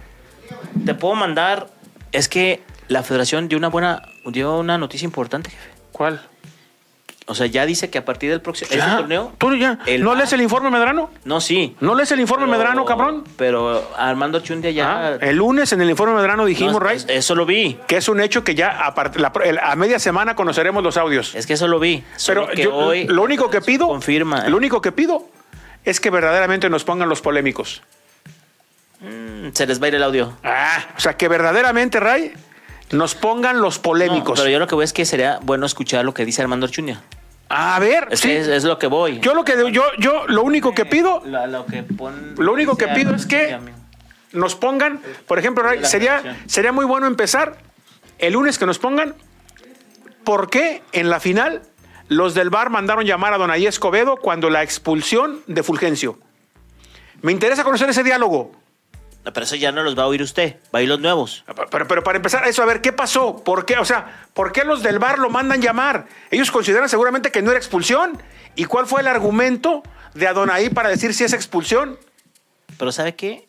Te puedo mandar. Es que la federación dio una buena. dio una noticia importante, jefe. ¿Cuál? O sea, ya dice que a partir del próximo este torneo. ¿Tú ya? el ¿No lees el informe Medrano? No, sí. ¿No lees el informe Pero- Medrano, cabrón? Pero Armando Chundia ya. Ah, el lunes en el informe Medrano dijimos, No, Ray, Eso lo vi. que es un hecho que ya a, part- la- el- a media semana conoceremos los audios. Es que eso lo vi. Solo Pero que yo, hoy lo único que pido, confirma. lo único que pido es que verdaderamente nos pongan los polémicos. Se les va a ir el audio. Ah, o sea, que verdaderamente, Ray, nos pongan los No, polémicos. pero yo lo que veo es que sería bueno escuchar lo que dice Armando Chundia. a ver, Es sí. que es, es lo que voy. yo lo que yo yo lo único que pido Lo, lo que pon- Lo único que pido es que- nos pongan, por ejemplo, Ray, sería sería muy bueno empezar el lunes que nos pongan por qué en la final los del bar mandaron llamar a Donaí Escobedo cuando la expulsión de Fulgencio. Me interesa conocer ese diálogo. No, pero eso ya no los va a oír usted. Va a oír los nuevos. Pero, pero para empezar, eso, a ver, ¿qué pasó? ¿Por qué? O sea, ¿por qué los del bar lo mandan llamar? Ellos consideran seguramente que no era expulsión. ¿Y cuál fue el argumento de Adonai para decir si es expulsión? Pero ¿sabe qué?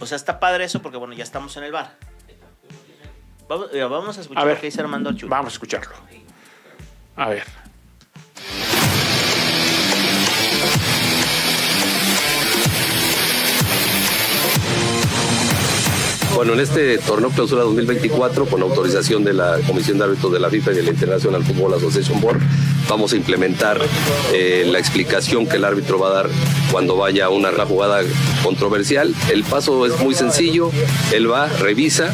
O sea, está padre eso porque, bueno, ya estamos en el bar. Vamos, a escuchar A ver. lo que dice Armando Chundia. Vamos a escucharlo. A ver. Bueno, en este torneo clausura 2024, con autorización de la Comisión de Árbitros de la FIFA y de la International Football Association Board, vamos a implementar eh, la explicación que el árbitro va a dar cuando vaya a una jugada controversial. El paso es muy sencillo, él va, revisa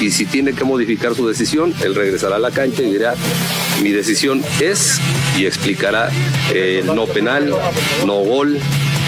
y si tiene que modificar su decisión, él regresará a la cancha y dirá, mi decisión es y explicará eh, no penal, no gol,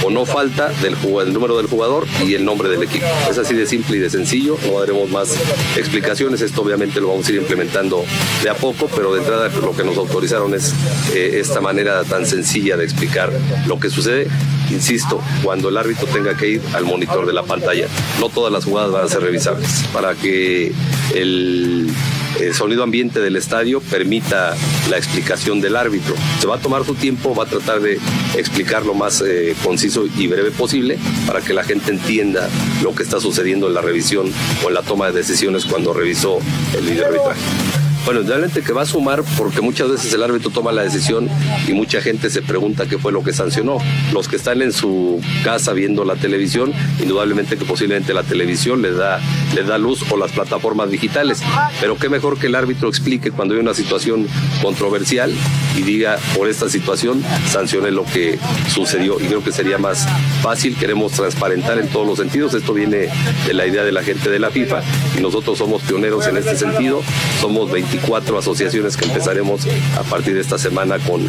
o no falta del, del número del jugador y el nombre del equipo. Es así de simple y de sencillo, no daremos más explicaciones, esto obviamente lo vamos a ir implementando de a poco, pero de entrada lo que nos autorizaron es eh, esta manera tan sencilla de explicar lo que sucede. Insisto, cuando el árbitro tenga que ir al monitor de la pantalla, no todas las jugadas van a ser revisables para que el el sonido ambiente del estadio permita la explicación del árbitro. Se va a tomar su tiempo, va a tratar de explicar lo más eh, conciso y breve posible para que la gente entienda lo que está sucediendo en la revisión o en la toma de decisiones cuando revisó el video arbitraje. Bueno, realmente que va a sumar porque muchas veces el árbitro toma la decisión y mucha gente se pregunta qué fue lo que sancionó. Los que están en su casa viendo la televisión, indudablemente que posiblemente la televisión les da, les da luz o las plataformas digitales. Pero qué mejor que el árbitro explique cuando hay una situación controversial y diga por esta situación sancione lo que sucedió. Y creo que sería más fácil. Queremos transparentar en todos los sentidos. Esto viene de la idea de la gente de la FIFA y nosotros somos pioneros en este sentido. Somos 24 asociaciones que empezaremos a partir de esta semana con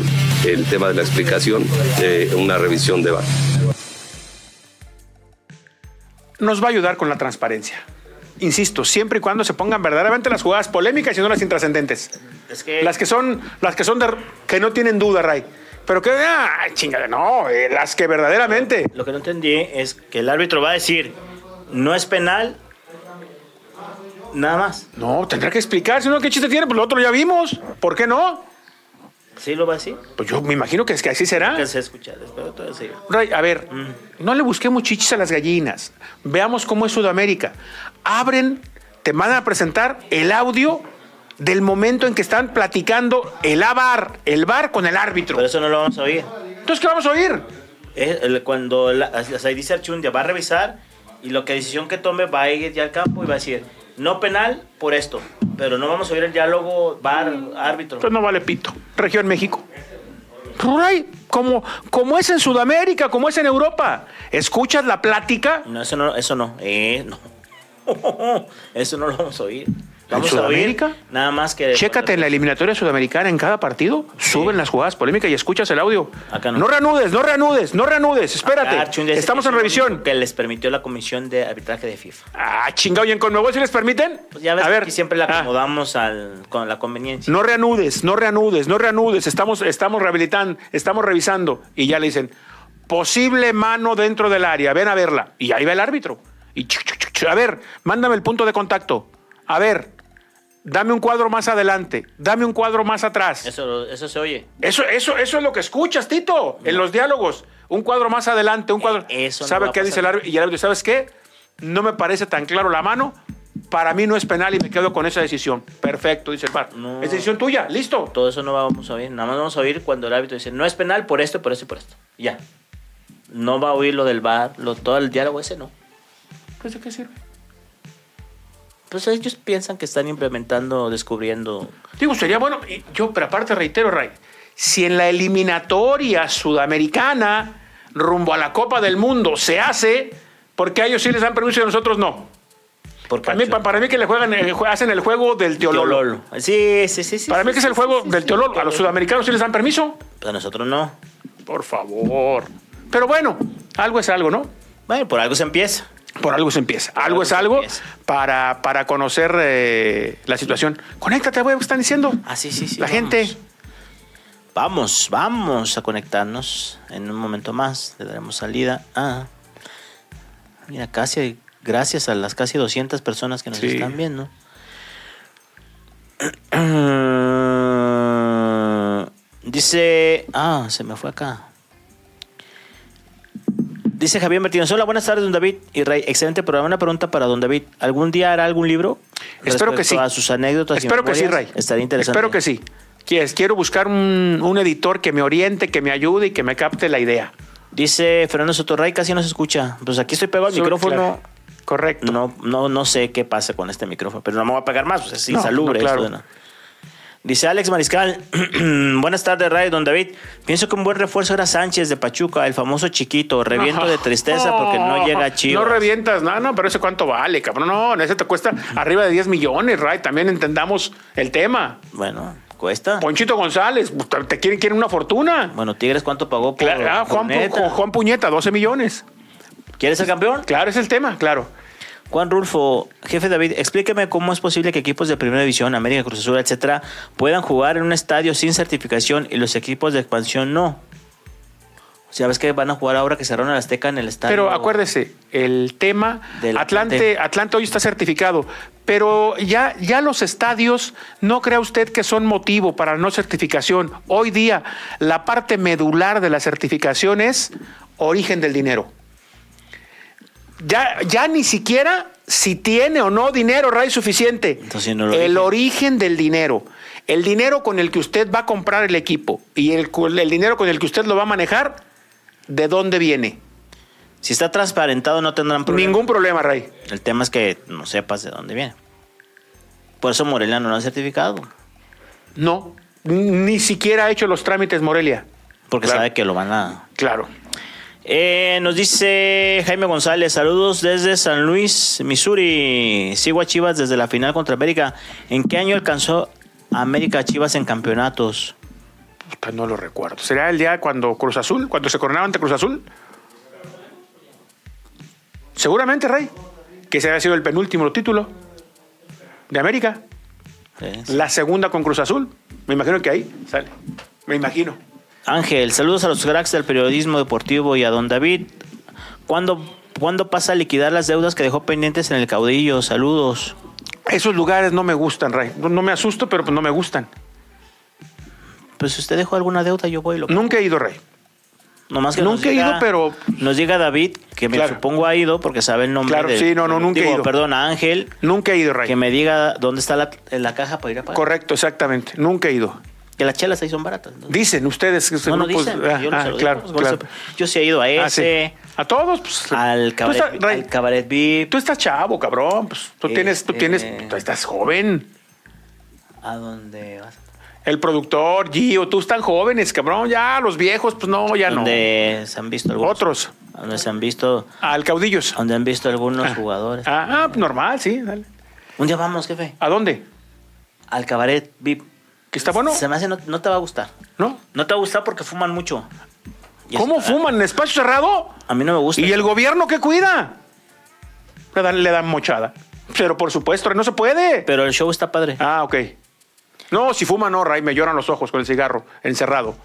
el tema de la explicación de una revisión de VAR. Nos va a ayudar con la transparencia. Insisto, siempre y cuando se pongan verdaderamente las jugadas polémicas y no las intrascendentes. Es que Las que son, las que son de, que no tienen duda, Ray. Pero que, ah, chingada, no, eh, las que verdaderamente. lo que no entendí es que el árbitro va a decir, no es penal, nada más. No, tendrá que explicar, si no, ¿qué chiste tiene? Pues lo otro ya vimos. ¿Por qué no? ¿Sí lo va a decir? Pues yo me imagino que es que así será. Que se escucha, espero todo sí. Ray, a ver, no le busquemos chichis a las gallinas. Veamos cómo es Sudamérica. Abren, te van a presentar el audio del momento en que están platicando el AVAR, el VAR con el árbitro. Pero eso no lo vamos a oír. Entonces, ¿qué vamos a oír? Es el- cuando la, o sea, dice Archundia va a revisar y lo que decisión que tome va a ir ya al campo y va a decir, no penal por esto, pero no vamos a oír el diálogo bar árbitro. Entonces no vale pito. Región México. Ray, como, como es en Sudamérica, como es en Europa. Escuchas la plática. No, eso no, eso no, eh, no. Eso no lo vamos a oír. Vamos ¿En a oír Sudamérica? nada más que. Chécate en la eliminatoria sudamericana en cada partido, suben las jugadas polémicas y escuchas el audio. Acá no. reanudes, no reanudes, no reanudes, espérate. Acá Estamos en revisión. Que les permitió la comisión de arbitraje de FIFA. Ah, chingado, ¿y en Conmebol si les permiten? Pues ya ves a ver, aquí siempre la ah, acomodamos al, con la conveniencia. no reanudes, no reanudes, no reanudes. Estamos, estamos rehabilitando, estamos revisando. Y ya le dicen, posible mano dentro del área, ven a verla. Y ahí va el árbitro. Y chuc, chuc, chuc, chuc, a ver, mándame el punto de contacto. A ver, dame un cuadro más adelante, dame un cuadro más atrás. Eso, eso se oye. Eso, eso, eso es lo que escuchas, Tito, en los diálogos. Un cuadro más adelante, un cuadro. Eh, eso no ¿Sabe qué dice el árbitro? Y el árbitro, ¿sabes qué? No me parece tan claro la mano. Para mí no es penal y me quedo con esa decisión. Perfecto, dice el. No. Es decisión tuya, listo. Todo eso no vamos a oír. Nada más vamos a oír cuando el árbitro dice, no es penal por esto, por esto y por esto. Ya. No va a oír lo del bar, lo, todo el diálogo ese, no. Pues, ¿de qué sirve? Pues ellos piensan que están implementando, descubriendo. Digo, sería bueno. yo, pero aparte reitero, Ray, si en la eliminatoria sudamericana rumbo a la Copa del Mundo se hace, porque a ellos sí les dan permiso y a nosotros no. Porque Para mí, pa- para mí que le juegan, el jue- hacen el juego del teololo. Sí, sí, sí, sí. Para sí, mí que es el juego sí, del teololo. A los sudamericanos sí les dan permiso. Pues a nosotros no. Por favor. Pero bueno, algo es algo, ¿no? Bueno, por algo se empieza. Por algo se empieza. Algo algo es algo para, para conocer eh, la situación. Conéctate, güey, ¿qué están diciendo? Ah, sí, sí, sí. la vamos. gente. Vamos, vamos a conectarnos en un momento más. Le daremos salida a. Mira, casi, gracias a las casi 200 personas que nos Sí. están viendo. Dice. Ah, se me fue acá. Dice Javier Martínez. Hola, buenas tardes, don David y Rey. Excelente programa. Una pregunta para don David. ¿Algún día hará algún libro? Espero que sí. A sus anécdotas. y Espero que sí? Ray. Estaría interesante. Espero que sí. Quiero buscar un, un editor que me oriente, que me ayude y que me capte la idea. Dice Fernando Sotorray, casi no se escucha. Pues aquí estoy pegado al micrófono. claro. Correcto. No, no, no sé qué pasa con este micrófono, pero no me voy a pegar más, pues es No, insalubre no, claro. Dice Alex Mariscal, buenas tardes, Ray, don David. Pienso que un buen refuerzo era Sánchez de Pachuca, el famoso chiquito. Reviento de tristeza porque no llega a Chivas. No revientas, no, no, pero ese cuánto vale, cabrón. No, ese te cuesta arriba de 10 millones, Ray. También entendamos el tema. Bueno, cuesta. Ponchito González, te quieren, quieren una fortuna. Bueno, Tigres, ¿cuánto pagó por Claro, ah, Juan, Pu-? Juan Puñeta, 12 millones. ¿Quieres ser campeón? Claro, es el tema, claro. Juan Rulfo, jefe David, explíqueme cómo es posible que equipos de primera división, América, Cruz Azul, etcétera, puedan jugar en un estadio sin certificación y los equipos de expansión no. O sea, ves que van a jugar ahora que cerraron el Azteca en el estadio. Pero acuérdese, el tema, Del Atlante, Atlante. Atlante hoy está certificado, pero ya, ya los estadios, no crea usted que son motivo para no certificación. Hoy día, la parte medular de la certificación es origen del dinero. Ya, ya ni siquiera si tiene o no dinero, Ray, suficiente. Entonces, no el origen. origen del dinero. El dinero con el que usted va a comprar el equipo y el, el dinero con el que usted lo va a manejar, ¿de dónde viene? Si está transparentado no tendrán problema. Ningún problema, Ray. El tema es que no sepas de dónde viene. Por eso Morelia no lo ha certificado. No, ni siquiera ha hecho los trámites Morelia. Porque Claro. sabe que lo van a... Claro. Eh, nos dice Jaime González, saludos desde San Luis, Missouri. Sigo a Chivas desde la final contra América. ¿En qué año alcanzó América Chivas en campeonatos? Puta, no lo recuerdo. ¿Será el día cuando Cruz Azul, cuando se coronaba ante Cruz Azul? Seguramente, Rey. Que ese había sido el penúltimo título de América. Sí. La segunda con Cruz Azul. Me imagino que ahí sale. Me imagino. Ángel, saludos a los cracks del periodismo deportivo y a don David. ¿Cuándo, ¿Cuándo pasa a liquidar las deudas que dejó pendientes en el caudillo? Saludos. Esos lugares no me gustan, Ray. No, no me asusto, pero pues no me gustan. Pues si usted dejó alguna deuda, yo voy. y Lo... Nunca he ido, Rey. Nomás que Nunca he ido, pero- Nos diga David, que me Claro. supongo ha ido porque sabe el nombre. Claro, sí, no, no, nunca he ido. Perdón, Ángel, Nunca he ido, Ray. que me diga dónde está la, la caja para ir a pagar. Correcto, exactamente. Nunca he ido. Que las chelas ahí son baratas. ¿no? Dicen ustedes que No, no grupos- dicen. ah, yo no ah, se lo digo, claro, pues, claro. Yo sí he ido a Ah, ese, sí. A todos, pues. al, Tú cabaret, estás, al cabaret VIP, tú estás chavo, cabrón. Pues, tú tienes, tú tienes, tú estás joven. a donde vas. El productor, Gio, tú están jóvenes, cabrón. Ya, los viejos, pues no, ya Donde se han visto no. algunos. Otros. Donde se han visto, Al caudillos. donde han visto algunos jugadores. Ah, ah, normal, sí. dale. Un día vamos, jefe. ¿A dónde? Al cabaret VIP. ¿Que está bueno? Se me hace, no, no te va a gustar. ¿No? No te va a gustar porque fuman mucho. Y ¿Cómo es- fuman? ¿En espacio cerrado? A mí no me gusta. ¿Y el gobierno qué cuida? Le dan, le dan mochada. Pero por supuesto, no se puede. Pero el show está padre. Ah, ok. No, si fuma no, Ray, me lloran los ojos con el cigarro encerrado.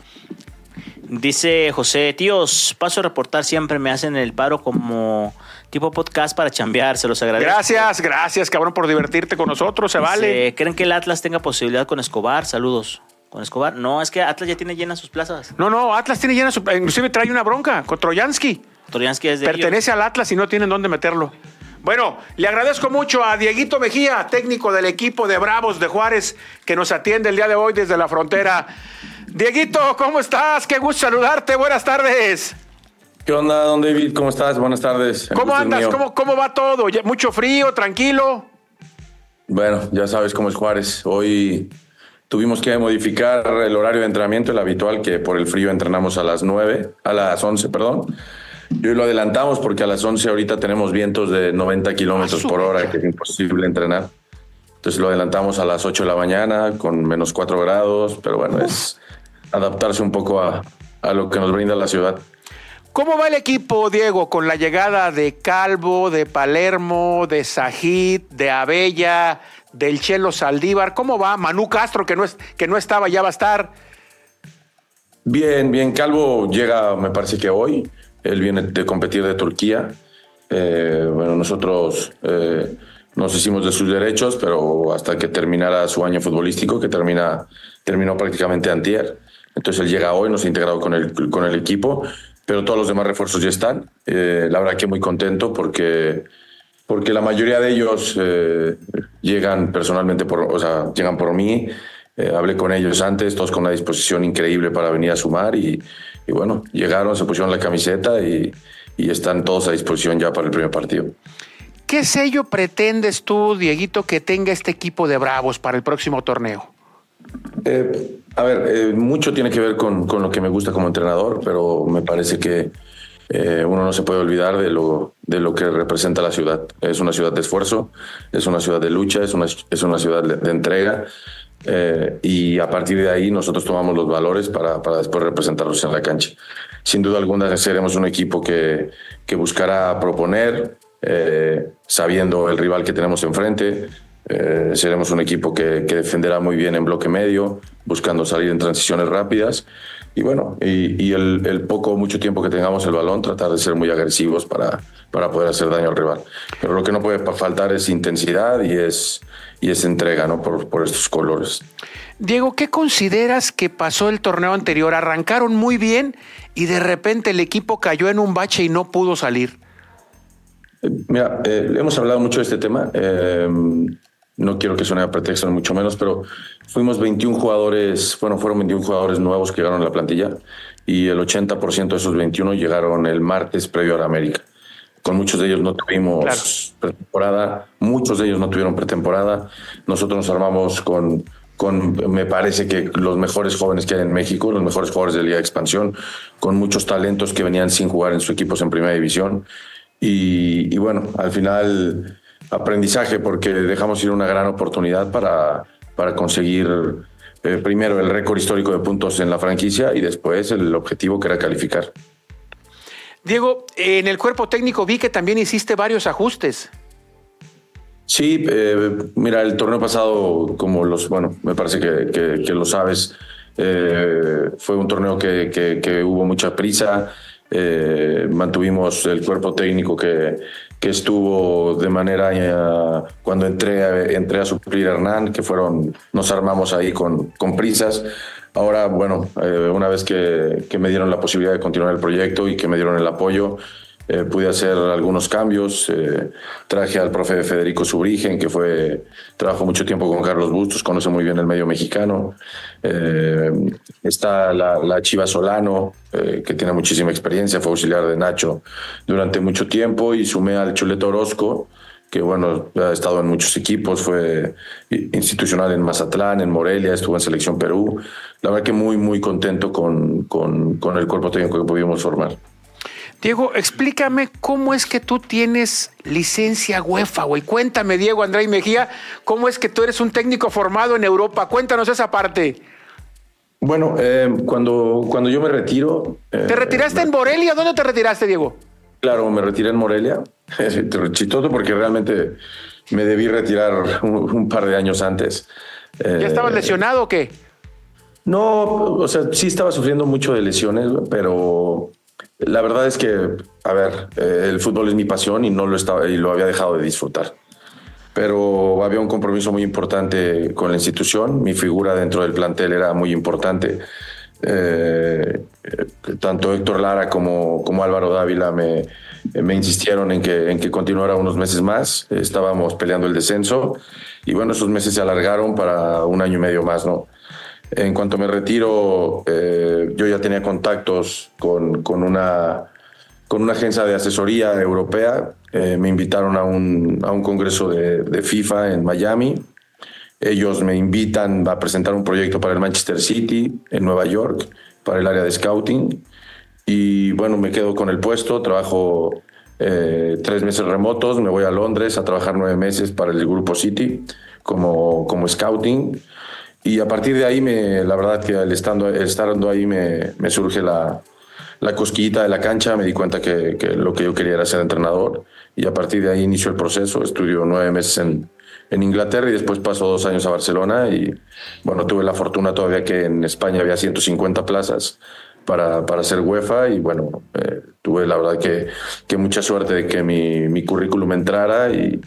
Dice José, tíos, paso a reportar siempre, me hacen el paro como tipo podcast para chambear, se los agradezco. Gracias, gracias, cabrón, por divertirte con nosotros, se vale. ¿Creen que el Atlas tenga posibilidad con Escobar? Saludos. ¿Con Escobar? No, es que Atlas ya tiene llenas sus plazas. No, no, Atlas tiene llena su... Inclusive trae una bronca con Troyansky. Toriansky es de Pertenece al Atlas y no tienen dónde meterlo. Bueno, le agradezco mucho a Dieguito Mejía, técnico del equipo de Bravos de Juárez, que nos atiende el día de hoy desde la frontera. Dieguito, ¿cómo estás? Qué gusto saludarte. Buenas tardes. ¿Qué onda, don David? ¿Cómo estás? Buenas tardes. ¿Cómo andas? ¿Cómo, ¿Cómo va todo? ¿Ya- ¿Mucho frío? ¿Tranquilo? Bueno, ya sabes cómo es Juárez. Hoy tuvimos que modificar el horario de entrenamiento, el habitual, que por el frío entrenamos a las 9, a las 11, perdón. Y hoy lo adelantamos porque a las 11 ahorita tenemos vientos de 90 kilómetros por hora, que es imposible entrenar. Entonces lo adelantamos a las 8 de la mañana con menos 4 grados, pero bueno, es adaptarse un poco a, a lo que nos brinda la ciudad. ¿Cómo va el equipo, Diego, con la llegada de Calvo, de Palermo, de Sajid, de Abella, del Chelo Saldívar? ¿Cómo va? Manu Castro, que no, es, que no estaba, ya va a estar. Bien, bien. Calvo llega, me parece que hoy. Él viene de competir de Turquía. Eh, bueno, nosotros eh, nos hicimos de sus derechos, pero hasta que terminara su año futbolístico, que termina, terminó prácticamente antier. Entonces él llega hoy, nos ha integrado con el, con el equipo, pero todos los demás refuerzos ya están. Eh, la verdad que muy contento porque, porque la mayoría de ellos eh, llegan personalmente, por, o sea, llegan por mí. Eh, hablé con ellos antes, todos con una disposición increíble para venir a sumar y, bueno, llegaron, se pusieron la camiseta y, y están todos a disposición ya para el primer partido. ¿Qué sello pretendes tú, Dieguito, que tenga este equipo de Bravos para el próximo torneo? Eh, a ver, eh, mucho tiene que ver con, con, lo que me gusta como entrenador, pero me parece que eh, uno no se puede olvidar de lo, de lo que representa la ciudad. Es una ciudad de esfuerzo, es una ciudad de lucha, es una, es una ciudad de, entrega. Eh, y a partir de ahí nosotros tomamos los valores para, para después representarlos en la cancha. Sin duda alguna seremos un equipo que, que buscará proponer, sabiendo el rival que tenemos enfrente. Eh, seremos un equipo que, que, defenderá muy bien en bloque medio, buscando salir en transiciones rápidas. Y bueno, y, y el, el, poco o mucho tiempo que tengamos el balón, tratar de ser muy agresivos para, para poder hacer daño al rival. Pero lo que no puede faltar es intensidad y es, y es entrega ¿no? por, por estos colores. Diego, ¿qué consideras que pasó el torneo anterior? Arrancaron muy bien y de repente el equipo cayó en un bache y no pudo salir. Mira, eh, hemos hablado mucho de este tema. Eh, no quiero que suene a pretexto, ni mucho menos, pero fuimos 21 jugadores, bueno, fueron 21 jugadores nuevos que llegaron a la plantilla y el 80% de esos 21 llegaron el martes previo a la América. Con muchos de ellos no tuvimos claro. pretemporada, muchos de ellos no tuvieron pretemporada. Nosotros nos armamos con, con, me parece que los mejores jóvenes que hay en México, los mejores jugadores de Liga de Expansión, con muchos talentos que venían sin jugar en sus equipos en Primera División. Y, y bueno, al final aprendizaje porque dejamos ir una gran oportunidad para, para conseguir eh, primero el récord histórico de puntos en la franquicia y después el objetivo que era calificar. Diego, en el cuerpo técnico vi que también hiciste varios ajustes. Sí, eh, mira, el torneo pasado, como los, bueno, me parece que, que, que lo sabes, eh, fue un torneo que, que hubo mucha prisa. Mantuvimos el cuerpo técnico que, que estuvo de manera eh, cuando entré, entré a suplir a Hernán, que fueron, nos armamos ahí con, con prisas. Ahora, bueno, eh, una vez que, me dieron la posibilidad de continuar el proyecto y que me dieron el apoyo, eh, pude hacer algunos cambios. Eh, traje al profe Federico Subrigen, que fue, trabajó mucho tiempo con Carlos Bustos, conoce muy bien el medio mexicano. Eh, está la, Chiva Solano, eh, que tiene muchísima experiencia, fue auxiliar de Nacho durante mucho tiempo, y sumé al Chuleto Orozco, que bueno, ha estado en muchos equipos, fue institucional en Mazatlán, en Morelia, estuvo en Selección Perú. La verdad que muy, muy contento con, con, con el cuerpo técnico que pudimos formar. Diego, explícame cómo es que tú tienes licencia UEFA, güey. Cuéntame, Diego André Mejía, cómo es que tú eres un técnico formado en Europa. Cuéntanos esa parte. Bueno, eh, cuando, cuando yo me retiro. ¿Te eh, retiraste en Morelia? ¿Dónde te retiraste, Diego? Claro, me retiré en Morelia. Chistoso porque realmente me debí retirar un, par de años antes. ¿Ya estabas eh, lesionado o qué? No, o sea, sí estaba sufriendo mucho de lesiones, pero la verdad es que, a ver, eh, el fútbol es mi pasión y no lo estaba y lo había dejado de disfrutar. Pero había un compromiso muy importante con la institución. Mi figura dentro del plantel era muy importante. Eh, tanto Héctor Lara como, como Álvaro Dávila me, me insistieron en que, en que continuara unos meses más. Estábamos peleando el descenso y bueno, esos meses se alargaron para un año y medio más, ¿no? En cuanto me retiro, eh, yo ya tenía contactos con, con, una, con una agencia de asesoría europea. Eh, me invitaron a un, a un congreso de, de, FIFA en Miami. Ellos me invitan a presentar un proyecto para el Manchester City en Nueva York, para el área de scouting. Y bueno, me quedo con el puesto, trabajo eh, tres meses remotos, me voy a Londres a trabajar nueve meses para el Grupo City como, como scouting. Y a partir de ahí, me, la verdad que al estando, estando ahí me, me surge la, la, cosquillita de la cancha, me di cuenta que, que, lo que yo quería era ser entrenador y a partir de ahí inició el proceso, estudio nueve meses en, en Inglaterra y después paso dos años a Barcelona y bueno, tuve la fortuna todavía que en España había 150 plazas para, para ser UEFA y bueno, eh, tuve la verdad que, que, mucha suerte de que mi, mi currículum entrara y,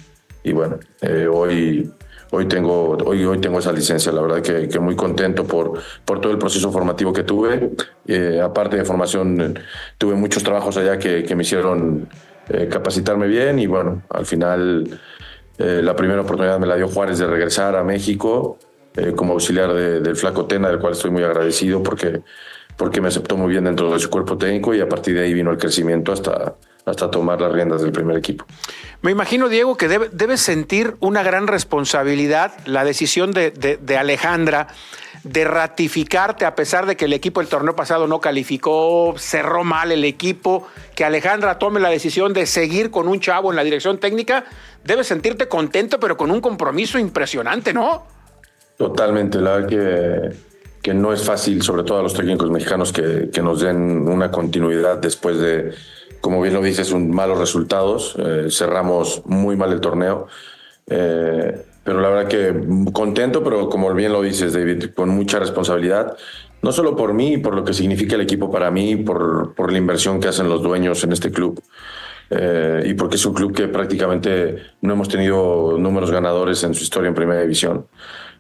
y bueno, eh, hoy hoy tengo, hoy, hoy tengo esa licencia. La verdad que, muy contento por, por todo el proceso formativo que tuve. Eh, aparte de formación, tuve muchos trabajos allá que, que me hicieron eh, capacitarme bien y bueno, al final eh, la primera oportunidad me la dio Juárez de regresar a México como auxiliar del Flaco Tena, del cual estoy muy agradecido porque, porque me aceptó muy bien dentro de su cuerpo técnico y a partir de ahí vino el crecimiento hasta, hasta tomar las riendas del primer equipo. Me imagino, Diego, que debe, debes sentir una gran responsabilidad la decisión de, de, Alejandra de ratificarte a pesar de que el equipo el torneo pasado no calificó, cerró mal el equipo, que Alejandra tome la decisión de seguir con un chavo en la dirección técnica, debes sentirte contento, pero con un compromiso impresionante, ¿no? Totalmente, la verdad que, que no es fácil, sobre todo a los técnicos mexicanos, que, que nos den una continuidad después de como bien lo dices, un malos resultados. Eh, cerramos muy mal el torneo. Eh, pero la verdad que contento, pero como bien lo dices, David, con mucha responsabilidad. No solo por mí, por lo que significa el equipo para mí, por, por la inversión que hacen los dueños en este club. Eh, y porque es un club que prácticamente no hemos tenido números ganadores en su historia en primera división.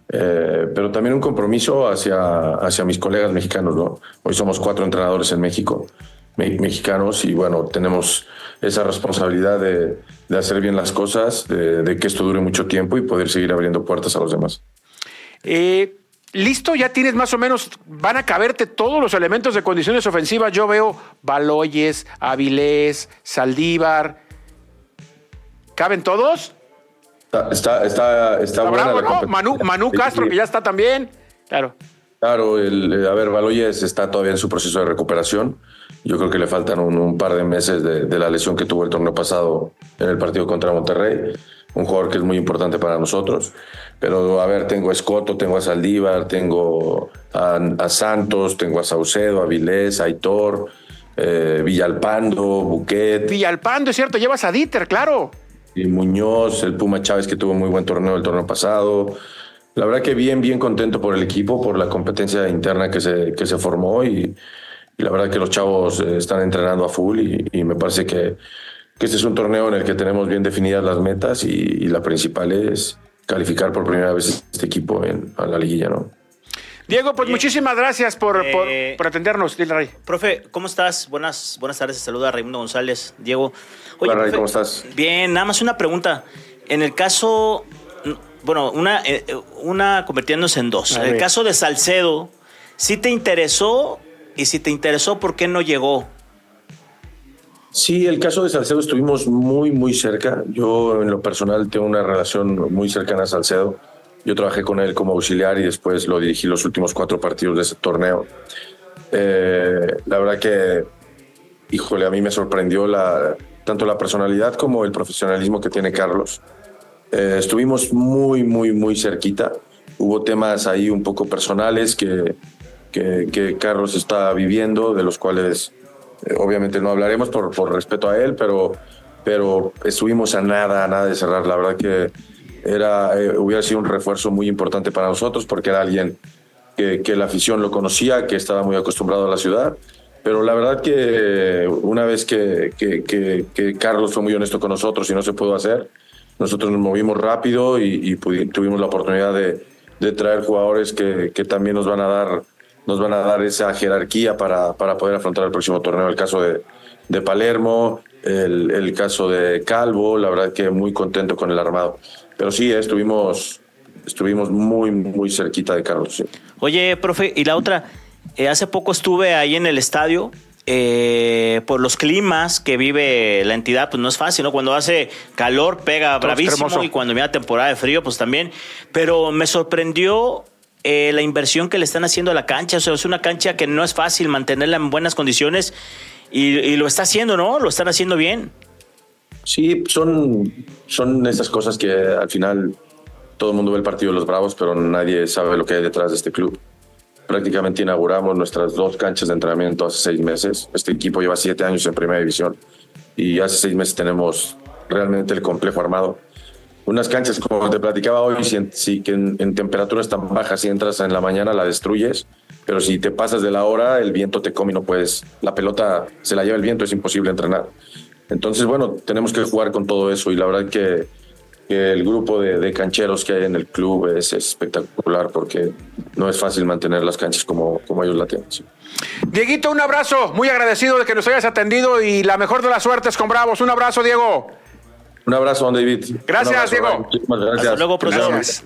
pero también un compromiso hacia, hacia mis colegas mexicanos. ¿no? Hoy somos cuatro entrenadores en México mexicanos y bueno, tenemos esa responsabilidad de, de hacer bien las cosas, de, que esto dure mucho tiempo y poder seguir abriendo puertas a los demás. Eh, Listo, ya tienes más o menos, van a caberte todos los elementos de condiciones ofensivas. Yo veo Baloyes, Avilés, Saldívar. ¿Caben todos? Está, está, está, bravo, ¿no? Manu, Castro, que ya está también. Claro. Claro, el, a ver, Baloyes está todavía en su proceso de recuperación. Yo creo que le faltan un, par de meses de, la lesión que tuvo el torneo pasado en el partido contra Monterrey. Un jugador que es muy importante para nosotros. Pero a ver, tengo a Escoto, tengo a Saldívar, tengo a, Santos, tengo a Saucedo, a Vilés, a Aitor, eh, Villalpando, Buquet. Villalpando, es cierto, llevas a Dieter, claro. Y Muñoz, el Puma Chávez que tuvo muy buen torneo el torneo pasado. La verdad que bien, bien contento por el equipo, por la competencia interna que se, que se formó y, y la verdad que los chavos eh, están entrenando a full y, me parece que, que, este es un torneo en el que tenemos bien definidas las metas y, la principal es calificar por primera vez este equipo en, a la liguilla, ¿no? Diego, pues muchísimas gracias por, eh, por, atendernos, dile Rey. Profe, ¿cómo estás? Buenas, buenas tardes, saluda a Raimundo González. Diego. Hola, Ray, ¿cómo estás? Bien, nada más una pregunta. En el caso, bueno, una, eh, una convirtiéndose en dos. el caso de Salcedo, ¿sí te interesó y si te interesó, ¿por qué no llegó? Sí, el caso de Salcedo estuvimos muy, muy cerca. Yo en lo personal tengo una relación muy cercana a Salcedo. Yo trabajé con él como auxiliar y después lo dirigí los últimos cuatro partidos de ese torneo. Eh, la verdad que híjole, a mí me sorprendió la, tanto la personalidad como el profesionalismo que tiene Carlos. Eh, estuvimos muy, muy, muy cerquita. Hubo temas ahí un poco personales que, que, Carlos está viviendo, de los cuales eh, obviamente no hablaremos por, por respeto a él, pero, pero estuvimos a nada, a nada de cerrar. La verdad que era, eh, hubiera sido un refuerzo muy importante para nosotros porque era alguien que, que la afición lo conocía, que estaba muy acostumbrado a la ciudad pero la verdad que una vez que, que, que, Carlos fue muy honesto con nosotros y no se pudo hacer, nosotros nos movimos rápido y, tuvimos la oportunidad de, traer jugadores que, también nos van a dar nos van a dar esa jerarquía para, para poder afrontar el próximo torneo. El caso de, Palermo, el, el, caso de Calvo, la verdad que muy contento con el armado. Pero sí, estuvimos, estuvimos muy, muy cerquita de Carlos. Oye, profe, y la otra, eh, hace poco estuve ahí en el estadio. Eh, por los climas que vive la entidad, pues no es fácil, ¿no? Cuando hace calor pega bravísimo y cuando viene temporada de frío, pues también. Pero me sorprendió eh, la inversión que le están haciendo a la cancha. O sea, es una cancha que no es fácil mantenerla en buenas condiciones y, lo está haciendo, ¿no? Lo están haciendo bien. Sí, son, son esas cosas que al final todo el mundo ve el partido de los Bravos, pero nadie sabe lo que hay detrás de este club prácticamente inauguramos nuestras dos canchas de entrenamiento hace seis meses. Este equipo lleva siete años en primera división y hace seis meses tenemos realmente el complejo armado. Unas canchas, como te platicaba hoy, si, que en, temperaturas tan bajas, si entras en la mañana la destruyes, pero si te pasas de la hora, el viento te come y no puedes. La pelota se la lleva el viento, es imposible entrenar. Entonces, bueno, tenemos que jugar con todo eso y la verdad que el grupo de, cancheros que hay en el club es espectacular porque no es fácil mantener las canchas como, como ellos la tienen. Dieguito, un abrazo, muy agradecido de que nos hayas atendido y la mejor de las suertes con Bravos. Un abrazo, Diego. Un abrazo, don David. Gracias, Diego. gracias. luego,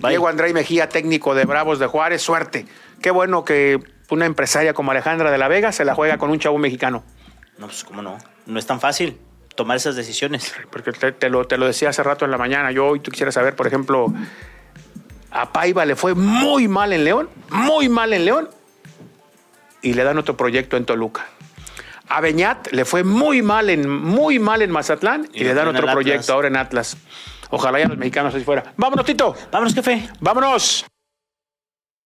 Diego André Mejía, técnico de Bravos de Juárez, suerte. Qué bueno que una empresaria como Alejandra de la Vega se la juega con un chavo mexicano. No, pues cómo no. No es tan fácil tomar esas decisiones. Porque te, lo, te lo decía hace rato en la mañana. Yo hoy tú quisieras saber, por ejemplo, a Paiva le fue muy mal en León, muy mal en León, y le dan otro proyecto en Toluca. A Beñat le fue muy mal en, muy mal en Mazatlán y, le dan otro proyecto ahora en Atlas. Ojalá ya los mexicanos así fuera. Vámonos, Tito. Vámonos, jefe. Vámonos.